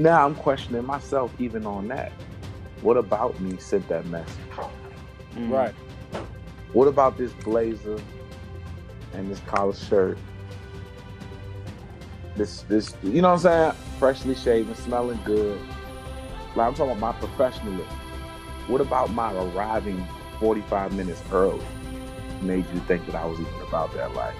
now I'm questioning myself even on that. What about me sent that message? Mm. Right. What about this blazer and this collar shirt? This this you know what I'm saying? Freshly shaven, smelling good. Like I'm talking about my professionalism. What about my arriving 45 minutes early made you think that I was even about that life?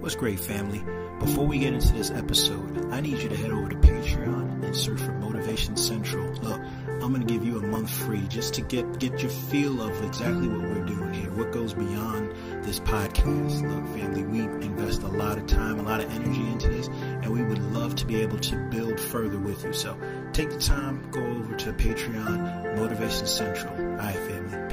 What's great, family? Before we get into this episode, I need you to head over to Patreon and search for Motivation Central. Look, I'm gonna give you a month free just to get get your feel of exactly what we're doing here, what goes beyond this podcast. Look, family, we invest a lot of time, a lot of energy into this, and we would love to be able to build further with you. So take the time, go over to Patreon, Motivation Central. All right, family,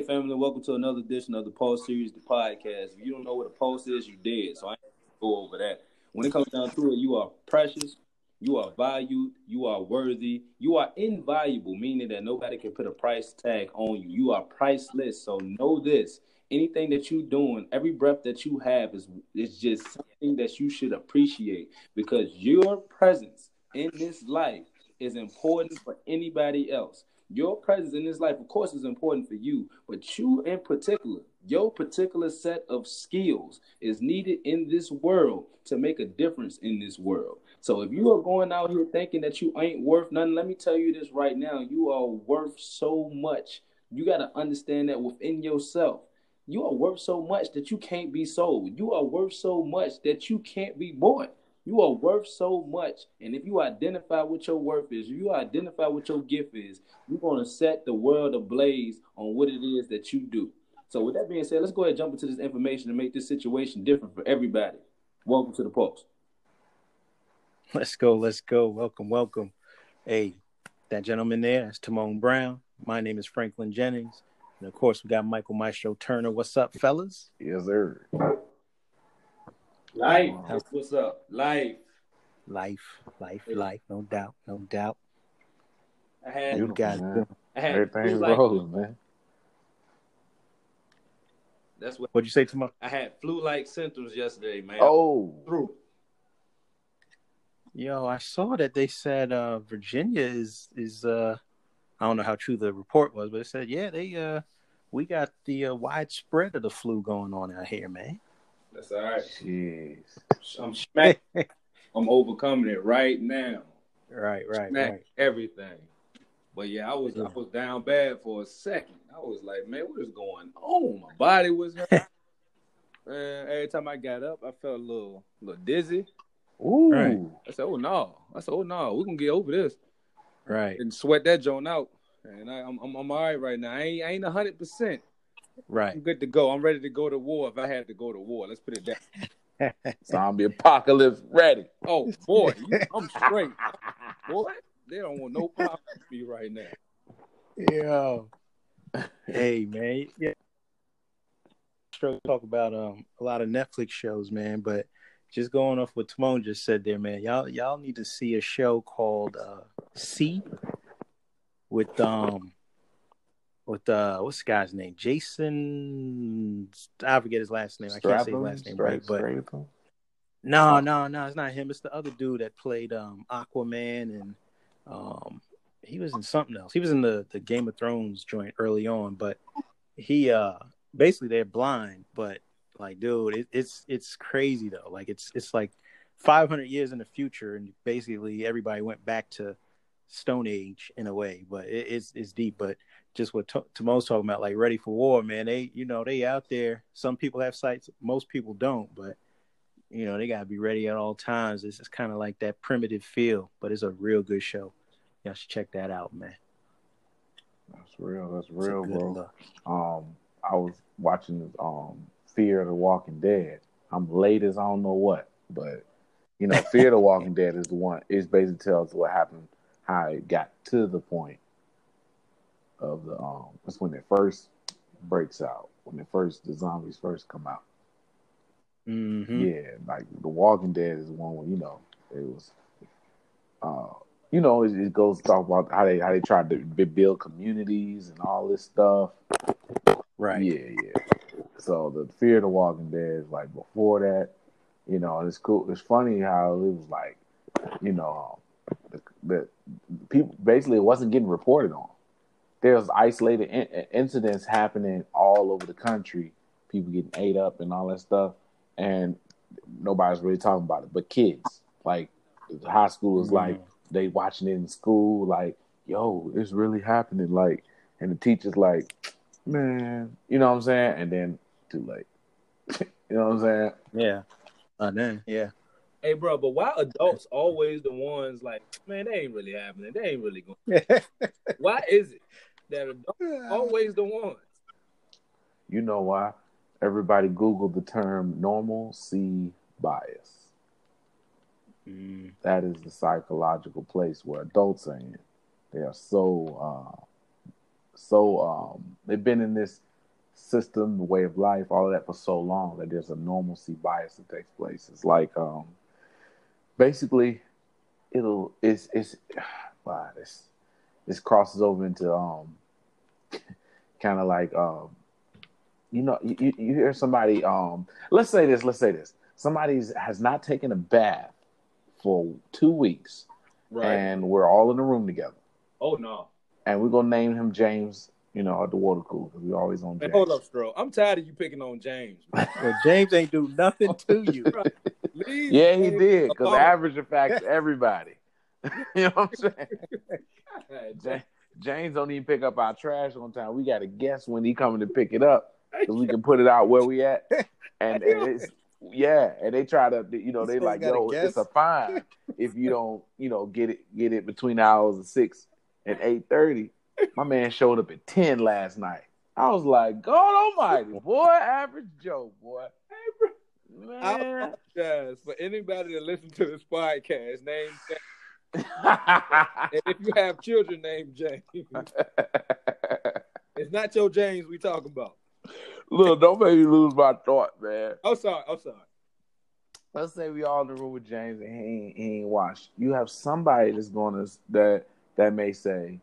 family? Welcome to another edition of the Pulse Series, the podcast. If you don't know what a pulse is, you dead. So I go over that. When it comes down to it, you are precious, you are valued, you are worthy, you are invaluable, meaning that nobody can put a price tag on you. You are priceless. So know this. Anything that you're doing, every breath that you have is is just something that you should appreciate because your presence in this life is important for anybody else. Your presence in this life, of course, is important for you, but you in particular, your particular set of skills is needed in this world to make a difference in this world. So if you are going out here thinking that you ain't worth nothing, let me tell you this right now. You are worth so much. You got to understand that within yourself. You are worth so much that you can't be sold. You are worth so much that you can't be bought. You are worth so much. And if you identify what your worth is, you identify what your gift is, you're going to set the world ablaze on what it is that you do. So, with that being said, let's go ahead and jump into this information and make this situation different for everybody. Welcome to the Pulse. Let's go, let's go. Welcome, welcome. Hey, that gentleman there, that's Timon Brown. My name is Franklin Jennings. And of course, we got Michael Maestro Turner. What's up, fellas? Yes, sir. Life. What's up? Life. Life, life, life, no doubt, no doubt. I had, You guys man. doing? I had Everything's flu-like- rolling, man. That's what What'd you say, Timon? I had flu-like symptoms yesterday, man. Oh, through. Yo, I saw that they said uh Virginia is is uh I don't know how true the report was, but it said yeah they uh we got the uh, widespread of the flu going on out here, man. That's all right. jeez. I'm smack. I'm overcoming it right now. Right, right, Smack right. everything. But yeah, I was I was down bad for a second. I was like, man, what is going on? My body was hurt. man, every time I got up, I felt a little little dizzy. Ooh. Right. I said, oh no. I said, oh no, we can get over this. Right, And sweat that joint out. And I, I'm, I'm I'm all right right now. I ain't I ain't hundred percent. I'm right. good to go. I'm ready to go to war if I had to go to war. Let's put it that. Zombie apocalypse ready. Oh boy, you, I'm straight. Boy, they don't want no problem with me right now. Yo. Hey man, yeah. Stroke talk about um a lot of Netflix shows, man, but just going off what Timon just said there, man. Y'all y'all need to see a show called uh See with um with uh what's the guy's name? Jason I forget his last name. I can't say his last name right, but no, no, no, it's not him. It's the other dude that played um Aquaman and um he was in something else. He was in the the Game of Thrones joint early on, but he uh basically they're blind, but like dude, it, it's it's crazy though. Like it's it's like 500 years in the future, and basically everybody went back to Stone Age in a way, but it, it's it's deep. But just what T- Timon's talking about, like ready for war, man. They you know they out there. Some people have sights, most people don't, but you know they gotta be ready at all times. It's just kind of like that primitive feel, but it's a real good show. Y'all should check that out, man. That's real. That's real, bro. look. Um, I was watching um Fear of the Walking Dead. I'm late as I don't know what, but you know, Fear of the Walking Dead is the one. It basically tells what happened, how it got to the point of the um. That's when it first breaks out. When it first the zombies first come out. Mm-hmm. Yeah, like The Walking Dead is one where you know it was, uh, you know, it, it goes to talk about how they how they tried to build communities and all this stuff. Right. Yeah, yeah. So the Fear of the Walking Dead is like before that, You know, and it's cool. It's funny how it was like, you know, the, the people basically it wasn't getting reported on. There was isolated in, incidents happening all over the country, people getting ate up and all that stuff, and nobody's really talking about it. But kids, like high school is mm-hmm. like they watching it in school, like, yo, it's really happening, like, and the teacher's like, man, you know what I'm saying? And then too late. you know what I'm saying? Yeah. Uh, then yeah. Hey, bro, but why adults always the ones like, man, they ain't really happening. They ain't really going. why is it that adults always the ones? You know why? Everybody Google the term normalcy bias. Mm. That is the psychological place where adults are in. They are so, uh, so um, they've been in this system, the way of life, all of that for so long that there's a normalcy bias that takes place. It's like um, basically it'll it's it's wow this this crosses over into um kind of like um you know you, you hear somebody um let's say this let's say this somebody has not taken a bath for two weeks right. and we're all in the room together oh no and we're gonna name him james you know, at the water cooler because we always on. James. Hey, hold up, Stro. I'm tired of you picking on James. well, James ain't do nothing to you. yeah, he did because average affects everybody. you know what I'm saying? James don't even pick up our trash on time. We got to guess when he coming to pick it up because we can put it out where we at. And, and it's yeah, and they try to, you know, they like, yo, guess. it's a fine if you don't, you know, get it get it between hours of six and eight thirty. My man showed up at 10 last night. I was like, God almighty, boy, average Joe, boy. Man. I apologize for anybody that listens to this podcast name and if you have children named James, it's not your James we talking about. Look, don't make me lose my thought, man. I'm sorry. I'm sorry. Let's say we all in the room with James and he ain't, he ain't washed. You have somebody that's going to that that may say,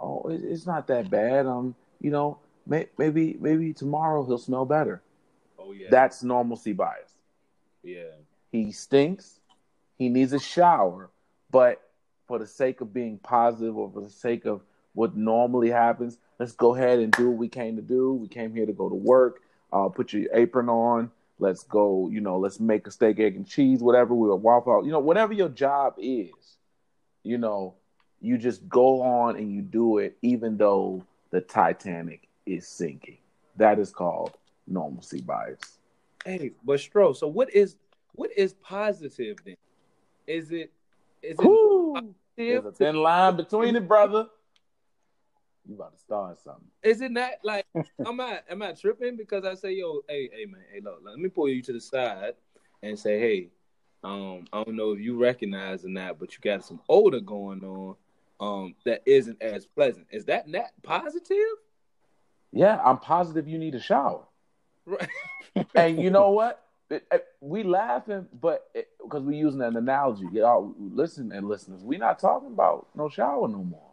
oh, it's not that bad. Um, you know, may, maybe maybe tomorrow he'll smell better. Oh yeah, that's normalcy bias. Yeah, he stinks. He needs a shower, but for the sake of being positive or for the sake of what normally happens, let's go ahead and do what we came to do. We came here to go to work. Uh, put your apron on. Let's go. You know, let's make a steak, egg, and cheese. Whatever we'll waffle. You know, whatever your job is. You know, you just go on and you do it even though the Titanic is sinking. That is called normalcy bias. Hey, but Stro, so what is what is positive then? Is it is it There's a thin line between it, brother. You about to start something. Is it not like am I am I tripping because I say, yo, hey, hey man, hey look, let me pull you to the side and say, hey, um, I don't know if you recognize or not, but you got some odor going on um that isn't as pleasant. Is that net positive? Yeah, I'm positive you need a shower. Right. and you know what? It, it, we laughing, but because we using an analogy, y'all listen and listeners, we not talking about no shower no more.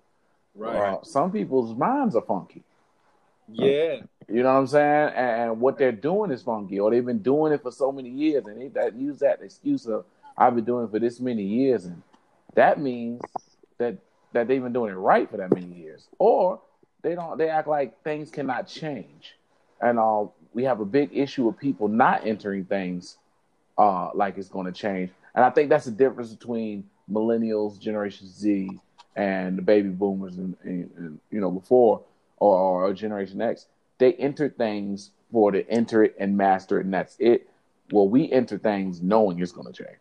Right. Uh, some people's minds are funky. Yeah. You know what I'm saying? And, and, what they're doing is funky, or they've been doing it for so many years, and they that use that excuse of I've been doing it for this many years, and that means that that they've been doing it right for that many years, or they don't. They act like things cannot change, and uh, we have a big issue with people not entering things uh, like it's going to change. And I think that's the difference between millennials, Generation Z, and the baby boomers, and, and, and you know before or, or Generation X. They enter things for to enter it and master it, and that's it. Well, we enter things knowing it's going to change.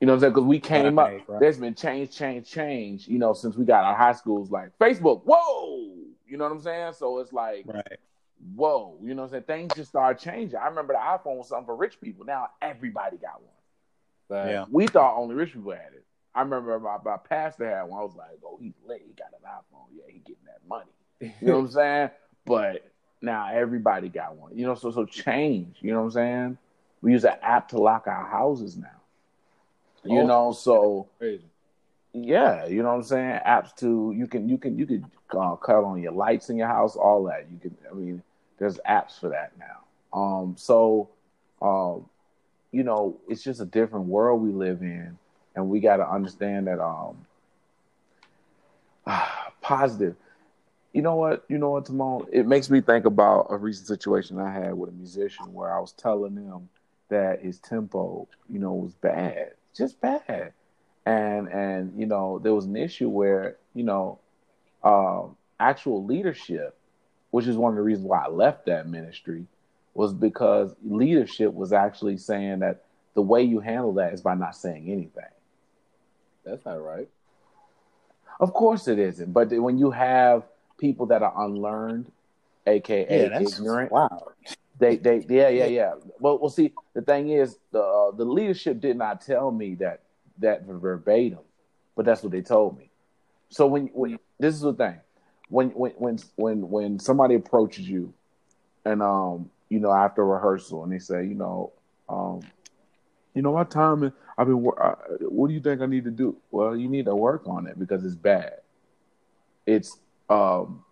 You know what I'm saying? Because we came up, right. there's been change, change, change, you know, since we got our high schools like Facebook, whoa, you know what I'm saying? So it's like, right. Whoa, you know what I'm saying? Things just start changing. I remember the iPhone was something for rich people. Now everybody got one. Yeah. we thought only rich people had it. I remember my, my pastor had one. I was like, oh, he's late. He got an iPhone. Yeah, he getting that money. You know what I'm saying? But now everybody got one. You know, so so change. You know what I'm saying? We use an app to lock our houses now. You oh, know, so crazy. yeah, you know what I'm saying. Apps to you can you can you can uh, cut on your lights in your house, all that. You can. I mean, there's apps for that now. Um, so, um, you know, it's just a different world we live in, and we got to understand that um, positive. You know what? You know what, Timon? It makes me think about a recent situation I had with a musician where I was telling them that his tempo, you know, was bad, just bad, and and you know there was an issue where you know, um, actual leadership, which is one of the reasons why I left that ministry, was because leadership was actually saying that the way you handle that is by not saying anything. That's not right. Of course it isn't. But when you have people that are unlearned, aka Yeah, ignorant, wow. they they yeah yeah yeah. Well, well, see, the thing is, the uh, the leadership did not tell me that that verbatim, but that's what they told me. So when when this is the thing, when when when when when somebody approaches you, and um you know after rehearsal, and they say you know um you know my time is I've been I, what do you think I need to do? Well, you need to work on it because it's bad. It's um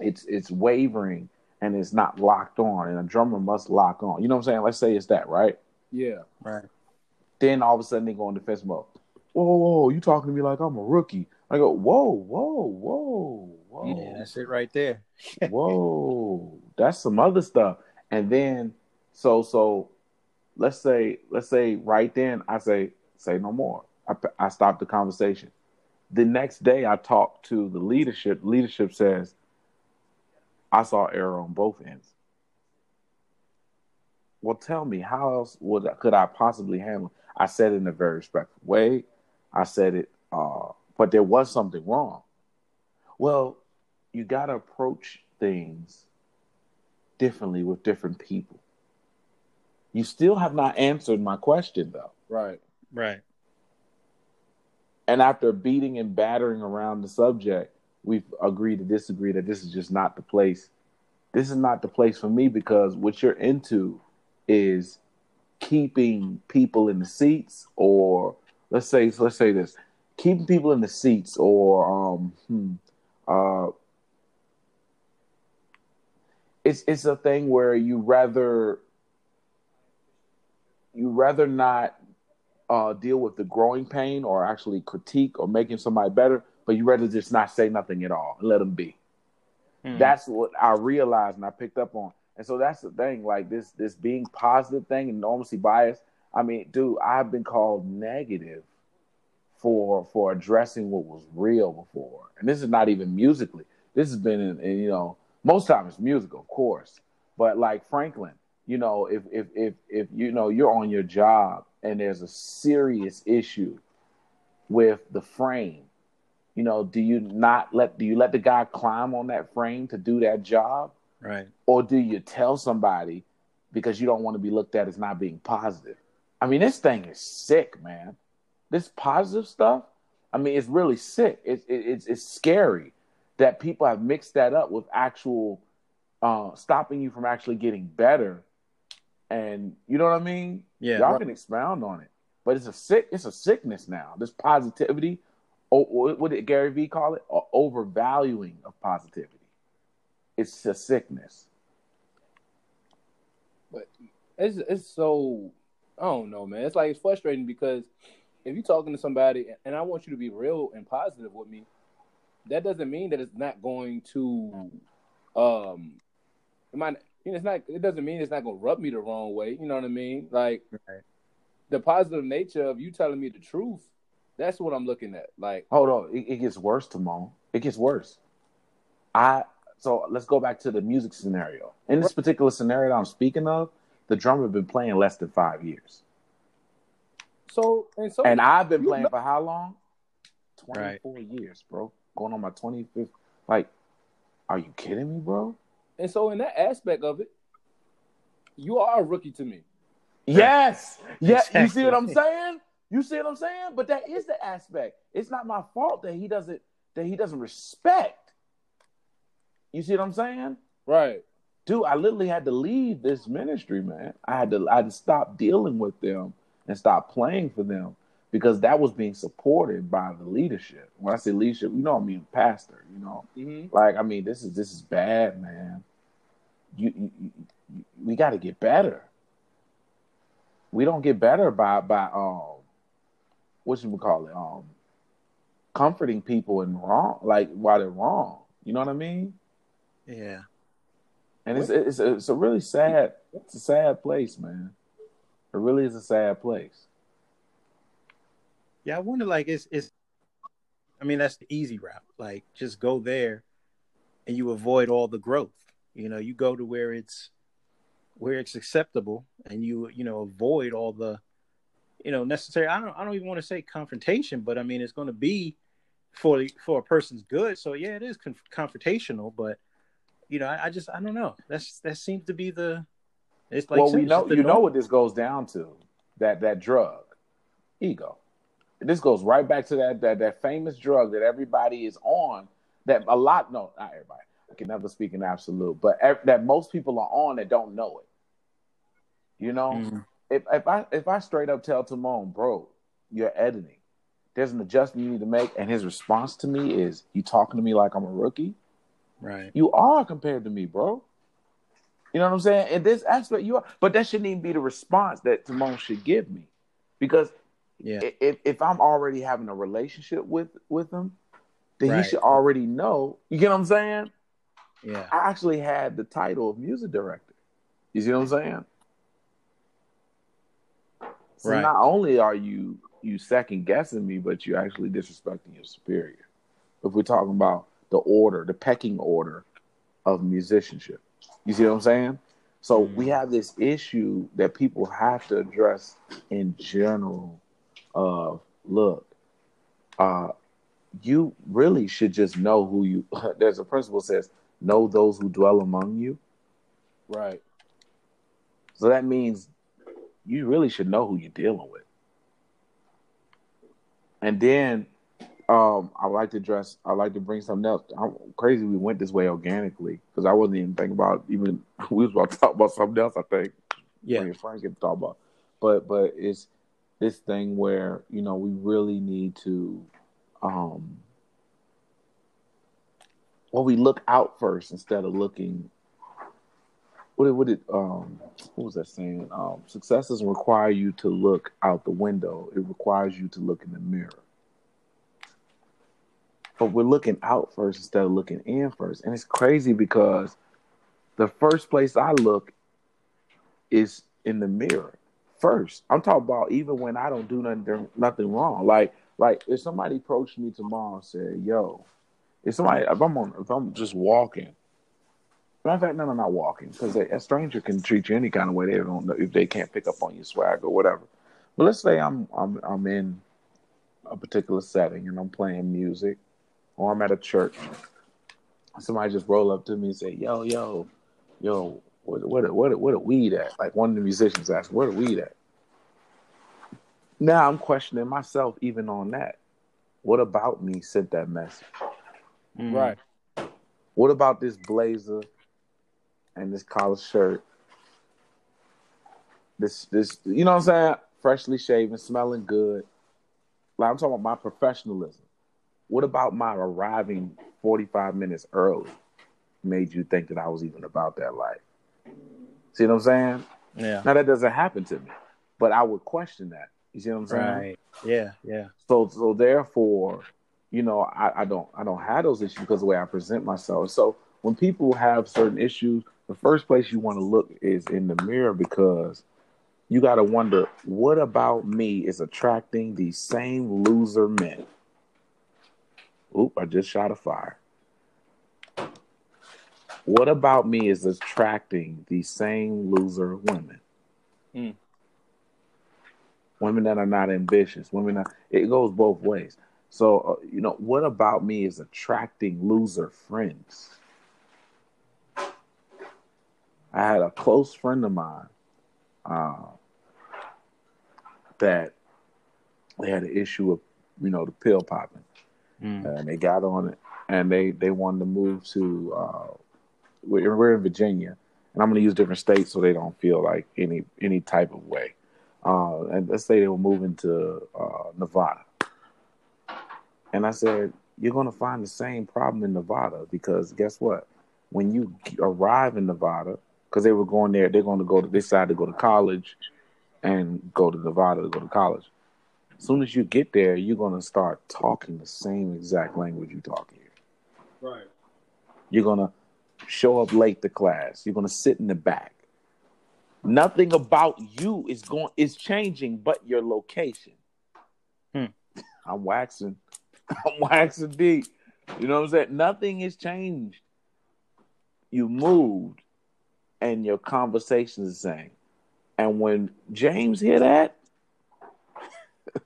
it's it's wavering and it's not locked on, and a drummer must lock on. You know what I'm saying? Let's say it's that, right? Yeah. Right. Then all of a sudden they go in defense mode. Whoa, whoa, whoa, you talking to me like I'm a rookie. I go, whoa, whoa, whoa, whoa. Yeah, that's it right there. Whoa, that's some other stuff. And then, so so, let's say let's say right then I say say no more. I I stop the conversation. The next day I talk to the leadership. Leadership says, I saw error on both ends. Well, tell me how else would could I possibly handle? I said it in a very respectful way. I said it, uh, but there was something wrong. Well, you got to approach things differently with different people. You still have not answered my question, though. Right. Right. And after beating and battering around the subject, we've agreed to disagree that this is just not the place. This is not the place for me because what you're into is keeping people in the seats, or let's say, let's say this, keeping people in the seats, or um, hmm, uh, it's it's a thing where you rather you rather not uh, deal with the growing pain or actually critique or making somebody better, but you rather just not say nothing at all and let them be. Hmm. That's what I realized and I picked up on. And so that's the thing, like this this being positive thing and normalcy bias. I mean, dude, I've been called negative for for addressing what was real before. And this is not even musically. This has been in, in you know, most times it's musical, of course. But like Franklin, you know, if if if if you know you're on your job and there's a serious issue with the frame, you know, do you not let do you let the guy climb on that frame to do that job? Right. or do you tell somebody because you don't want to be looked at as not being positive? I mean, this thing is sick, man. This positive stuff, I mean, it's really sick. It's it, it's it's scary that people have mixed that up with actual uh, stopping you from actually getting better. And you know what I mean? Yeah. Y'all right. can expound on it, but it's a sick. It's a sickness now. This positivity. Oh, what did Gary Vee call it? Overvaluing of positivity. It's a sickness. But it's it's so I don't know, man. It's like it's frustrating because if you're talking to somebody and I want you to be real and positive with me, that doesn't mean that it's not going to um it might you know it's not it doesn't mean it's not gonna rub me the wrong way, you know what I mean? Like Right. the positive nature of you telling me the truth, that's what I'm looking at. Like Hold on, it, it gets worse, Timon. It gets worse. I so let's go back to the music scenario. In this particular scenario that I'm speaking of, the drummer had been playing less than five years, so and so and I've been playing know- for how long? Right. Twenty-four years, bro. Going on my twenty-fifth. Like, are you kidding me, bro? and so in that aspect of it, you are a rookie to me. Yes. Yeah. You see what I'm saying? You see what I'm saying? But that is the aspect. It's not my fault that he doesn't that he doesn't respect. You see what I'm saying? Right. Dude, I literally had to leave this ministry, man. I had to I had to stop dealing with them and stop playing for them because that was being supported by the leadership. When I say leadership, you know I mean pastor, you know. Mm-hmm. Like I mean this is this is bad, man. You, you, you- we got to get better. we don't get better by by um what should we call it um comforting people in wrong like while they're wrong. You know what I mean? Yeah. And it's it's it's a really sad it's a sad place, man. It really is a sad place. Yeah, I wonder like it's it's I mean that's the easy route. Like just go there and you avoid all the growth. You know, you go to where it's where it's acceptable and you you know avoid all the you know necessary I don't I don't even want to say confrontation, but I mean it's going to be for for a person's good. So yeah, it is conf- confrontational, but you know, I, I, just I don't know. That's that seems to be the. It's like well, we know you know what this goes down to that that drug, ego. This goes right back to that that that famous drug that everybody is on. That a lot no not everybody. I can never speak in absolute, but that most people are on that don't know it. You know, mm-hmm. if if I if I straight up tell Timon, bro, you're editing. There's an adjustment you need to make, and his response to me is, "You talking to me like I'm a rookie." Right. You are compared to me, bro. You know what I'm saying? In this aspect, you are. But that shouldn't even be the response that Timon should give me, because yeah, if if I'm already having a relationship with with him, then right. he should already know. You get what I'm saying? Yeah. I actually had the title of music director. You see what I'm saying? So right. not only are you you second guessing me, but you're actually disrespecting your superior. If we're talking about the order, the pecking order of musicianship. You see what I'm saying? So mm. we have this issue that people have to address in general of look, uh, you really should just know who you there's a principle says know those who dwell among you. Right. So that means you really should know who you're dealing with. And then um, I like to dress. I like to bring something else. I'm crazy. We went this way organically because I wasn't even thinking about even. We was about to talk about something else. I think. Yeah. Frank get to talk about, but but it's this thing where you know we really need to, um, well, we look out first instead of looking. What did what did um what was that saying? Um, success doesn't require you to look out the window. It requires you to look in the mirror but we're looking out first instead of looking in first. And it's crazy because the first place I look is in the mirror first. I'm talking about even when I don't do nothing nothing wrong. Like like if somebody approached me tomorrow and said, "Yo," if somebody if I'm on if I'm just walking. Matter of fact, no, no, not walking because a, a stranger can treat you any kind of way they don't know if they can't pick up on your swag or whatever. But let's say I'm I'm I'm in a particular setting and I'm playing music or I'm at a church, somebody just roll up to me and say, "Yo, yo, yo, what, what, what, what, a weed at?" Like one of the musicians asked, "Where the weed at?" Now I'm questioning myself even on that. What about me sent that message? Mm. Right. What about this blazer and this collar shirt? This, this, you know what I'm saying? Freshly shaven, smelling good. Like I'm talking about my professionalism. What about my arriving 45 minutes early made you think that I was even about that life? See what I'm saying? Yeah. Now that doesn't happen to me, but I would question that. You see what I'm saying? Right. Yeah. Yeah. So so therefore, you know, I, I don't I don't have those issues because the way I present myself. So when people have certain issues, the first place you want to look is in the mirror because you got to wonder what about me is attracting these same loser men Oop, I just shot a fire. What about me is attracting these same loser women? Mm. Women that are not ambitious, women that it goes both ways. So, uh, you know, what about me is attracting loser friends? I had a close friend of mine uh, that they had an issue of, you know, the pill popping mm. and they got on it, and they they wanted to move to. Uh, we're, we're in Virginia, and I'm going to use different states so they don't feel like any any type of way. Uh, and let's say they were moving to uh, Nevada, and I said, "You're going to find the same problem in Nevada because guess what? When you arrive in Nevada, because they were going there, they're going to go to they decide to go to college." and go to Nevada to go to college. As soon as you get there, you're gonna start talking the same exact language you talk here. Right. You're gonna show up late to class. You're gonna sit in the back. Nothing about you is going is changing but your location. Hmm. I'm waxing. I'm waxing deep. You know what I'm saying? Nothing has changed. You moved and your conversation is the same. And when James hear that,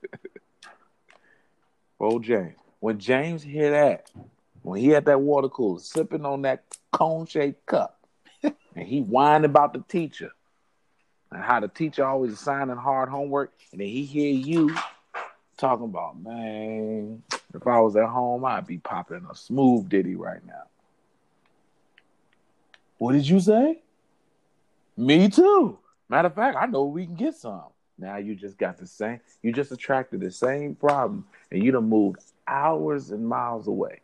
oh James, when James hear that, when he had that water cooler sipping on that cone shaped cup, and he whined about the teacher and how the teacher always assigning hard homework, and then he hear you talking about, man, if I was at home, I'd be popping a smooth ditty right now. What did you say? Me too. Matter of fact, I know we can get some. Now you just got the same, you just attracted the same problem, and you done moved hours and miles away.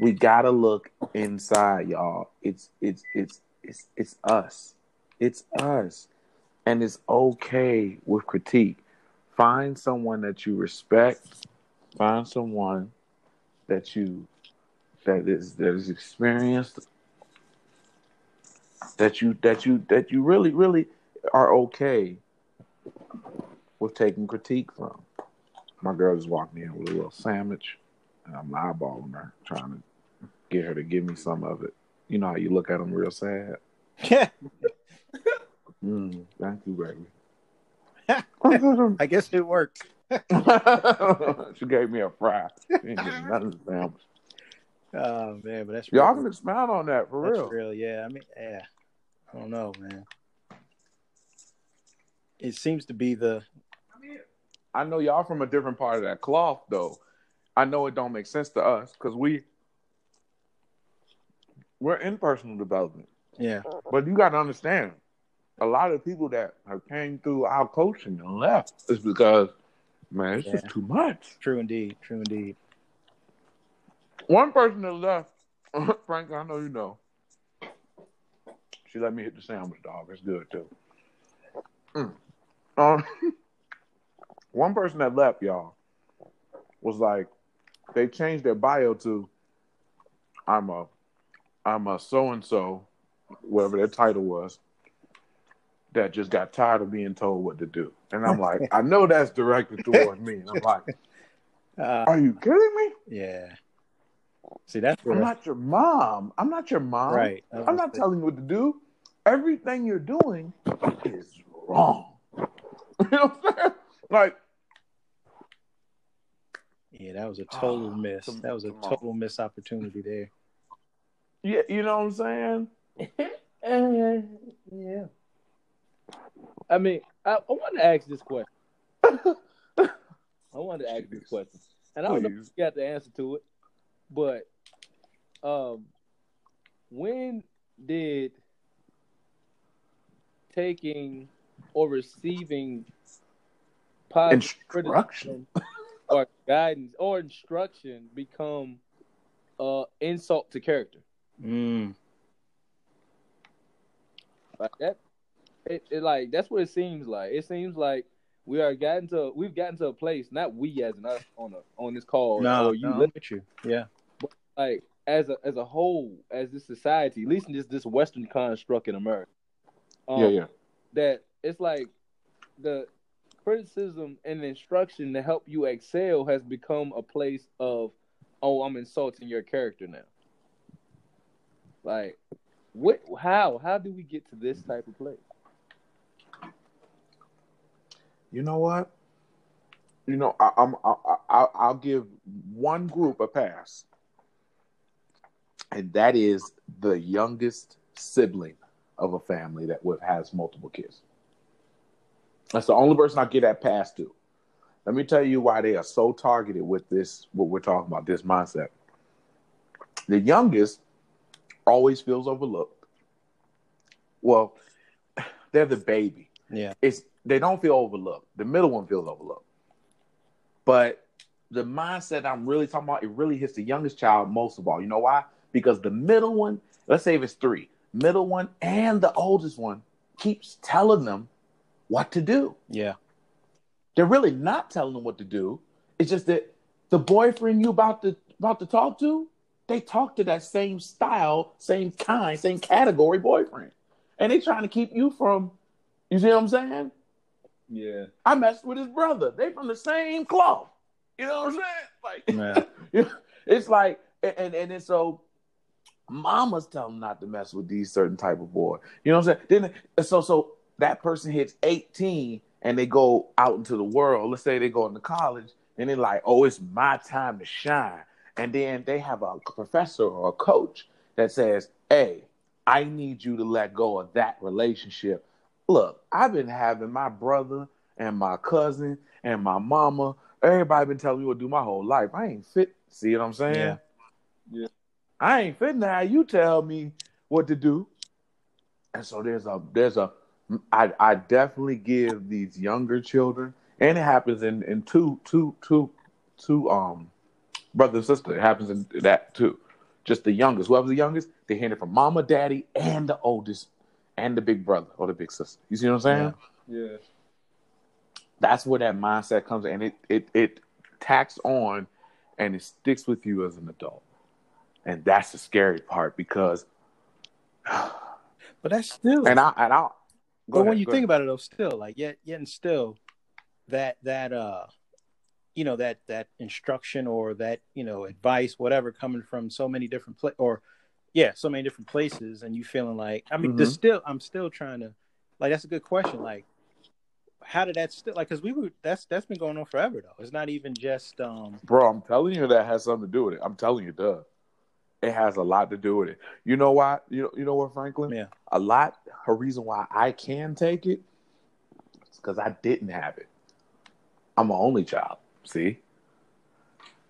We gotta look inside, y'all. It's it's it's it's it's us. It's us. And it's okay with critique. Find someone that you respect. Find someone that you that is that is experienced that you that you that you really really are okay with taking critique from. My girl just walked in with a little sandwich, and I'm eyeballing her, trying to get her to give me some of it. You know how you look at them real sad. Yeah. Mm, thank you, baby. I guess it worked. she gave me a fry. She ain't getting none of the sandwich. Oh man, but that's Y'all real. can expound on that for That's real. real. Yeah, I mean, yeah. I don't know, man. It seems to be the I know y'all from a different part of that cloth, though. I know it don't make sense to us because we we're in personal development. yeah. But you got to understand, a lot of people that have came through our coaching and left is because, man, it's just too much. True indeed. True indeed. One person that left, Frank, I know you know. She let me hit the sandwich, dog. It's good too. Mm. Um, one person that left, y'all, was like, they changed their bio to, I'm a, I'm a so and so, whatever their title was, that just got tired of being told what to do. And I'm like, I know that's directed towards me. And I'm like, Uh, are you kidding me? yeah. See, that's I'm not your mom. I'm not your mom. right. I'm not telling you what to do. Everything you're doing is wrong. you know what I'm saying? Like, Yeah, that was a total Ah, miss. That was a total miss opportunity there. Yeah, you know what I'm saying? Uh, yeah. I mean, I, I wanted to ask this question. I wanted to ask this question, and I don't know if you got the answer to it, but um, when did taking or receiving positive Instruction. or guidance or instruction become uh insult to character? Mm. Like that, it, it like that's what it seems like. It seems like we are gotten to we've gotten to a place, not we as in us on a, on this call No, or you no, I'm with you. Yeah. like as a as a whole, as this society, at least in this this Western construct in America. Um, yeah, yeah. That it's like the criticism and instruction to help you excel has become a place of, oh, I'm insulting your character now. Like, what? How? How do we get to this type of place? You know what? You know, I, I'm I, I, I'll give one group a pass, and that is the youngest sibling of a family that with, has multiple kids. That's the only person I get that pass to. Let me tell you why they are so targeted with this. What we're talking about, this mindset. The youngest always feels overlooked. Well, they're the baby Yeah. it's they don't feel overlooked. The middle one feels overlooked. But the mindset I'm really talking about, it really hits the youngest child most of all. You know why? Because the middle one, let's say if it's three, middle one and the oldest one keeps telling them what to do. Yeah. They're really not telling them what to do. It's just that the boyfriend you about to about to talk to, they talk to that same style, same kind, same category boyfriend. And they trying to keep you from, you see what I'm saying? Yeah. I messed with his brother. They from the same cloth. You know what I'm saying? Like Yeah. it's like and and, and so mamas tell them not to mess with these certain type of boy. You know what I'm saying? Then uh, so so that person hits 18 and they go out into the world. Let's say they go into college and they're like, oh, it's my time to shine. And then they have a professor or a coach that says, hey, I need you to let go of that relationship. Look, I've been having my brother and my cousin and my mama, everybody been telling me what to do my whole life. I ain't fit. See what I'm saying? Yeah. Yeah. I ain't fit now. You tell me what to do. And so there's a there's a I I definitely give these younger children, and it happens in in two two two two um brother and sister. It happens in that too. Just the youngest, whoever's the youngest, they hear it from mama, daddy, and the oldest, and the big brother or the big sister. You see what I'm saying? Yeah. That's where that mindset comes, in. and it it it tacks on, and it sticks with you as an adult, and that's the scary part because. But that's still And I and I. but when you think about it though, still like yet yet and still that that uh you know that that instruction or that you know advice whatever coming from so many different pla- or yeah so many different places and you feeling like i mean there's Mhm. still i'm still trying to like that's a good question like how did that still like because we were that's that's been going on forever though it's not even just um bro, I'm telling you that has something to do with it. I'm telling you, it does. It has a lot to do with it. You know why? You know, you know what, Franklin? Yeah. A lot. A reason why I can take it, it is because I didn't have it. I'm an only child. See,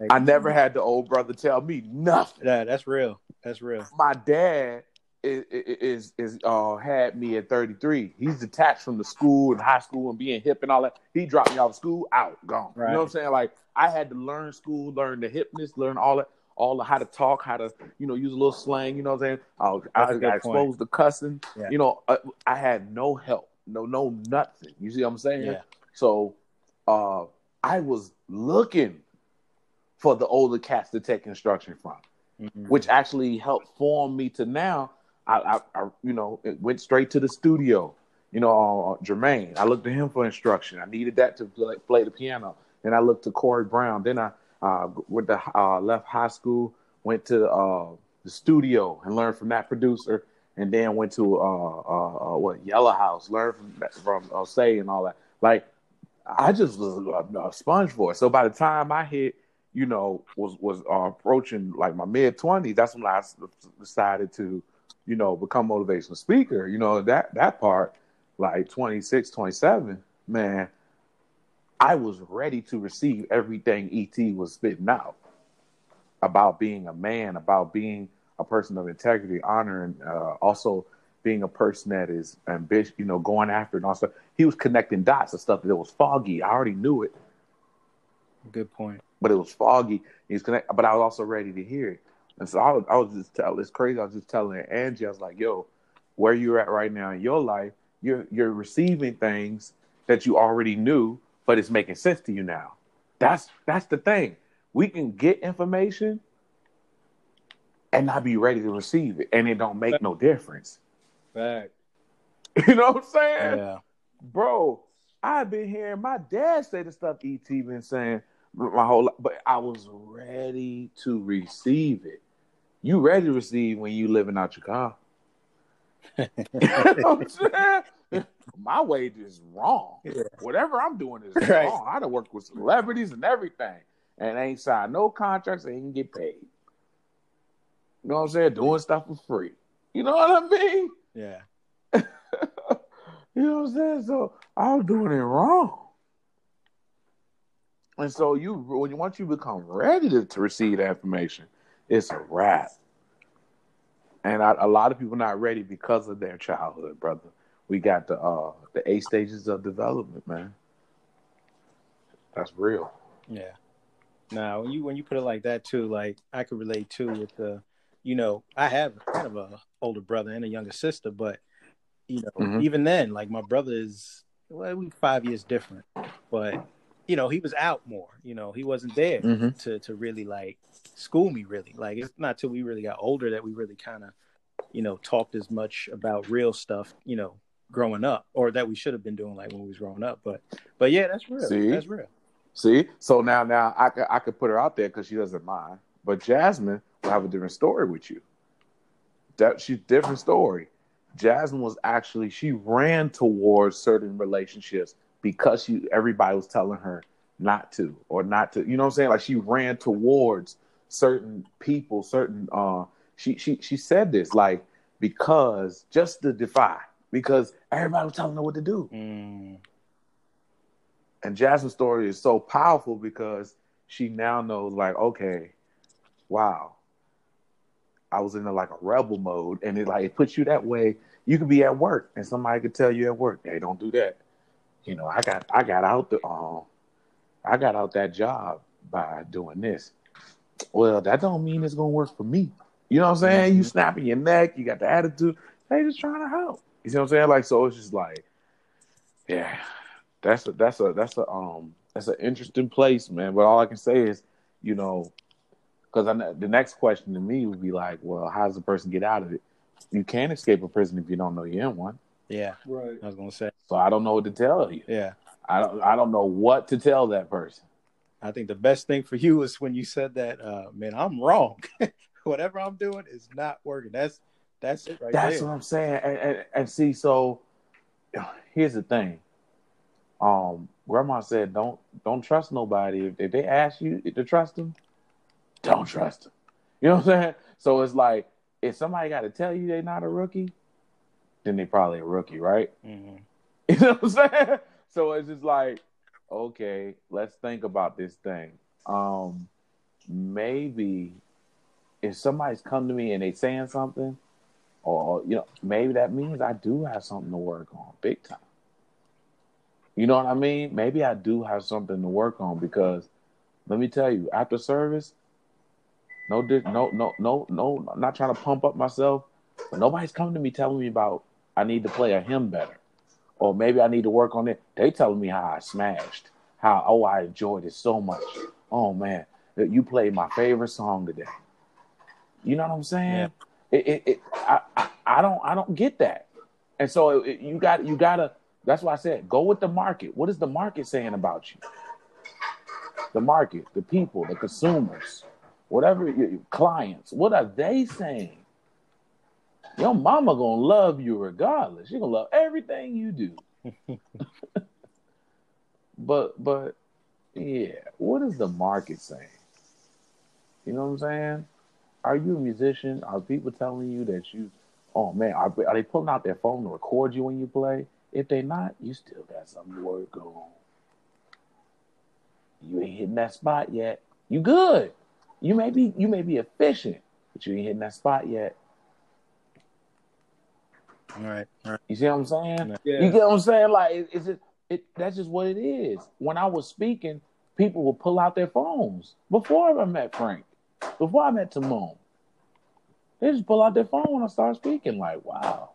I never had the old brother tell me nothing. yeah that's real that's real my dad is is is uh had me at 33. He's detached from the school and high school and being hip and all that. He dropped me off of school, out, gone. You know what I'm saying? Like I had to learn school, learn the hipness, learn all that, all the how to talk, how to you know use a little slang. You know what I'm saying? I, I got exposed to cussing. Yeah. You know, uh, I had no help, no no nothing. You see what I'm saying? yeah So uh, I was looking for the older cats to take instruction from Mhm. which actually helped form me to now. I, I, I you know, it went straight to the studio. You know, uh, Jermaine. I looked to him for instruction. I needed that to play, play the piano. Then I looked to Corey Brown. Then I uh, went to uh, left high school, went to uh, the studio and learned from that producer, and then went to uh, uh, uh, what Yellow House, learned from from uh, Say and all that. Like I just was a, a sponge for it. So by the time I hit you know, was was uh, approaching like my mid twenties, that's when I decided to, you know, become motivational speaker. You know, that that part, like 26, 27, man, I was ready to receive everything ET was spitting out about being a man, about being a person of integrity, honor, and uh, also being a person that is ambitious, you know, going after and all stuff. he was connecting dots and stuff that was foggy. I already knew it good point but it was foggy. He was connect, but I was also ready to hear it. And so I was, I was just telling. it's crazy. I was just telling Angie, I was like, "Yo, where you're at right now in your life, you're you're receiving things that you already knew, but it's making sense to you now. That's that's the thing. We can get information and not be ready to receive it, and it don't make no difference. Fact. You know what I'm saying? yeah bro, I've been hearing my dad say the stuff ET been saying my whole life, but I was ready to receive it. You ready to receive when you living out your car. you know what I'm saying? My wage is wrong. Yeah. Whatever I'm doing is Right. wrong. I done worked with celebrities and everything. And ain't signed no contracts, and ain't get paid. You know what I'm saying? Doing stuff for free. You know what I mean? Yeah You know what I'm saying? So I was doing it wrong. And so you when you once you become ready to, to receive that information, it's a wrap. And I, a lot of people not ready because of their childhood, brother. We got the uh the eight stages of development, man. That's real. Yeah. Now, when you when you put it like that too, like I could relate too with the, you know, I have kind of a older brother and a younger sister, but you know, Mhm. even then, like my brother is well, we five years different, but you know, he was out more. You know, he wasn't there Mhm. to to really like school me. Really, like it's not till we really got older that we really kind of, you know, talked as much about real stuff. You know, growing up, or that we should have been doing like when we was growing up. But but yeah, that's real. See? That's real. See, so now now I could I could put her out there because she doesn't mind, but Jasmine will have a different story with you. That she's different story. Jasmine was actually she ran towards certain relationships because she everybody was telling her not to or not to. You know what I'm saying? Like she ran towards certain people, certain. uh She she she said this like because just to defy because everybody was telling her what to do. Mm, And Jasmine's story is so powerful because she now knows, like, okay, wow, I was in a, like a rebel mode, and it like it puts you that way. You could be at work, and somebody could tell you at work, "Hey, don't do that." You know, I got I got out the um, I got out that job by doing this. Well, that don't mean it's gonna work for me. You know what I'm saying? You snapping your neck, you got the attitude. They just trying to help. You see what I'm saying? Like, so it's just like, yeah, that's a that's a that's a um that's an interesting place, man. But all I can say is, you know, because the next question to me would be like, well, how does a person get out of it? You can't escape a prison if you don't know you're in one. yeah, Right. I was gonna say. So I don't know what to tell you. Yeah, I don't I don't know what to tell that person. I think the best thing for you is when you said that, uh, man, I'm wrong. Whatever I'm doing is not working. That's that's it right That's there. what I'm saying. And, and, and see, so here's the thing. Um, grandma said, don't don't trust nobody. If, if they ask you to trust them, don't trust them. You know what I'm saying? So it's like if somebody got to tell you they're not a rookie, then they probably a rookie, right? Mhm. You know what I'm saying? So it's just like, okay, let's think about this thing. Um, maybe if somebody's come to me and they saying something, or you know, maybe that means I do have something to work on, big time. You know what I mean? Maybe I do have something to work on because let me tell you, after service, no, no, no, no, no, I'm not trying to pump up myself, but nobody's coming to me telling me about I need to play a hymn better or maybe I need to work on it. They telling me how I smashed, how oh I enjoyed it so much. Oh man, you played my favorite song today. You know what I'm saying? It, it, it I, I, I don't, I don't get that. And so it, you got, you gotta. That's why I said go with the market. What is the market saying about you? The market, the people, the consumers, whatever your your clients. What are they saying? Your mama gonna love you regardless. She gonna love everything you do. but but yeah, what is the market saying? You know what I'm saying? Are you a musician? Are people telling you that you? Oh man, are, are they pulling out their phone to record you when you play? If they not, you still got some work on. You ain't hitting that spot yet. You good. You may be you may be efficient, but you ain't hitting that spot yet. All right, all right. You see what I'm saying? Yeah. You get what I'm saying? Like, it, it's just, it, that's just what it is. When I was speaking, people would pull out their phones before I met Frank, before I met Timon. They just pull out their phone when I start speaking. Like, wow.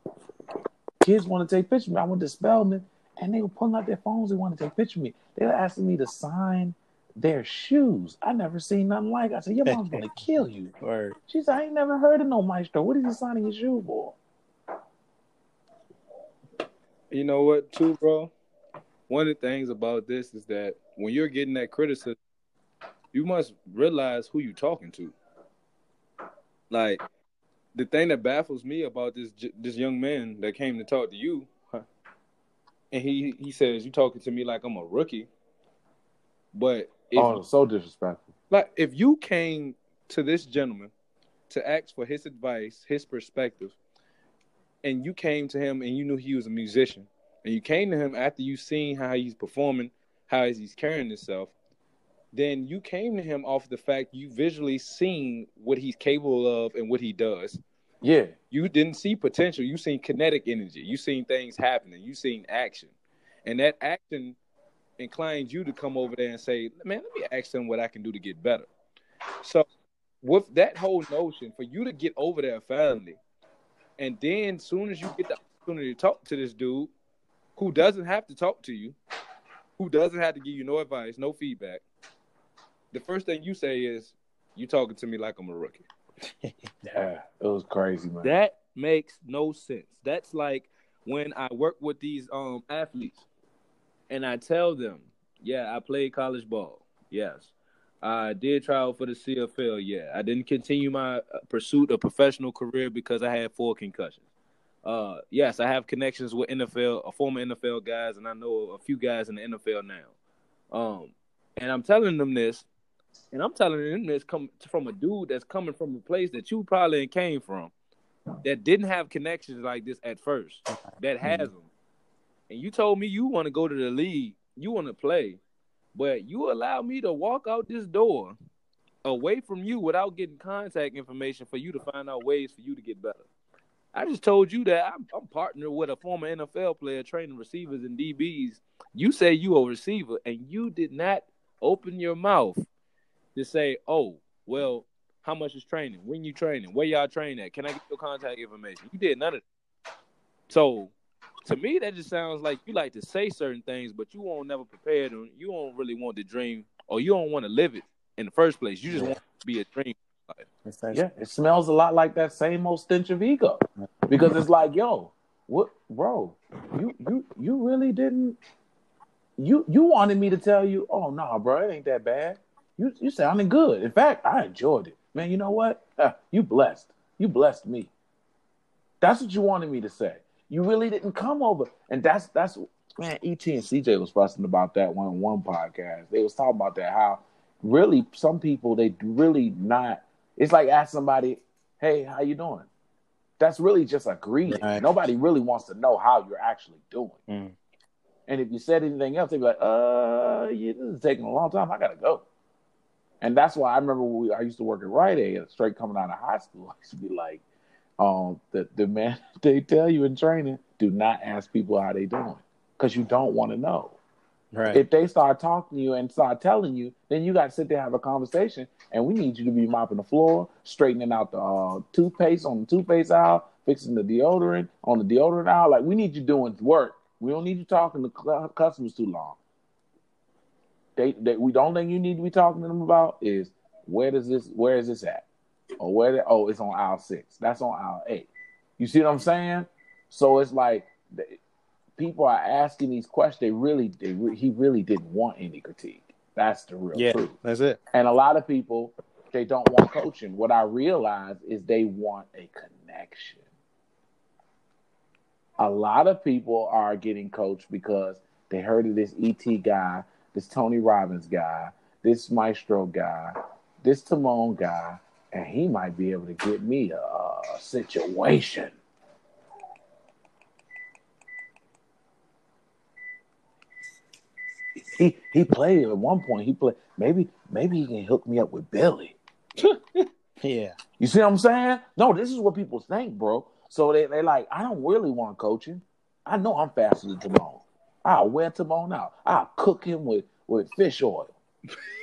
Kids want to take pictures of me. I went to Spelman, and they were pulling out their phones. They want to take pictures of me. They were asking me to sign their shoes. I never seen nothing like. it. I said, "Your mom's gonna kill you." Word. She said, "I ain't never heard of no maestro. What is he signing your shoe for?" You know what, too, bro? One of the things about this is that when you're getting that criticism, you must realize who you're talking to. Like the thing that baffles me about this this young man that came to talk to you, huh, and he he says you talking to me like I'm a rookie. But if oh, so disrespectful. like if you came to this gentleman to ask for his advice, his perspective, and you came to him and you knew he was a musician, and you came to him after you seen how he's performing, how he's carrying himself, then you came to him off the fact you visually seen what he's capable of and what he does. Yeah, You didn't see potential. You seen kinetic energy. You seen things happening. You seen action, and that action inclined you to come over there and say, "Man, let me ask them what I can do to get better." So, with that whole notion, for you to get over there finally, and then soon as you get the opportunity to talk to this dude, who doesn't have to talk to you, who doesn't have to give you no advice, no feedback, the first thing you say is, "You talking to me like I'm a rookie." Yeah, it was crazy, man. That makes no sense. That's like when I work with these um athletes and I tell them, yeah, I played college ball. Yes. I did try out for the CFL. Yeah. I didn't continue my uh, pursuit of professional career because I had four concussions. Uh, yes, I have connections with NFL, a former NFL guys, and I know a few guys in the NFL now. Um, and I'm telling them this, and I'm telling them this come from a dude that's coming from a place that you probably came from, that didn't have connections like this at first, that has them. And you told me you want to go to the league, you want to play, but you allow me to walk out this door away from you without getting contact information for you to find out ways for you to get better. I just told you that I'm, I'm partnered with a former NFL player training receivers and DBs. You say you a receiver, and you did not open your mouth to say, "Oh, well, how much is training? When you training? Where y'all train at? Can I get your contact information?" You did none of that. So, to me, that just sounds like you like to say certain things, but you won't never prepare and you don't really want the dream, or you don't want to live it in the first place. You just Yeah. want to be a dream. Yeah, it smells a lot like that same old stench of ego. Because it's like, yo, what bro, you you you really didn't you you wanted me to tell you, oh no, bro, it ain't that bad. You you sounding good. In fact, I enjoyed it. Man, you know what? You blessed. You blessed me. That's what you wanted me to say. You really didn't come over. And that's that's man, ET and CJ was fussing about that one on one podcast. They was talking about that, how really some people they really not it's like ask somebody, "Hey, how you doing?" That's really just a greeting. Right. Nobody really wants to know how you're actually doing. Mm. And if you said anything else, they'd be like, "Uh, yeah, this is taking a long time. I gotta go." And that's why I remember when we, I used to work at Rite Aid, straight coming out of high school. I used to be like, um, the the man they tell you in training, do not ask people how they doing because you don't want to know. Right. If they start talking to you and start telling you, then you got to sit there and have a conversation. And we need you to be mopping the floor, straightening out the uh, toothpaste on the toothpaste aisle, fixing the deodorant on the deodorant aisle. Like we need you doing work. We don't need you talking to customers too long. They, they, we the only thing you need to be talking to them about is where does this, where is this at, or where? The, oh, it's on aisle six. That's on aisle eight. You see what I'm saying? So it's like they, people are asking these questions. They really, they re- he really didn't want any critique. That's the real yeah, truth. that's it. And a lot of people, they don't want coaching. What I realize is they want a connection. A lot of people are getting coached because they heard of this ET guy, this Tony Robbins guy, this Maestro guy, this Timon guy, and he might be able to get me a, a situation. He he played at one point. He played maybe maybe he can hook me up with Billy. Yeah. You see what I'm saying? No, this is what people think, bro. So they they like, I don't really want coaching. I know I'm faster than Timon. I'll wear Timon out. I'll cook him with with fish oil.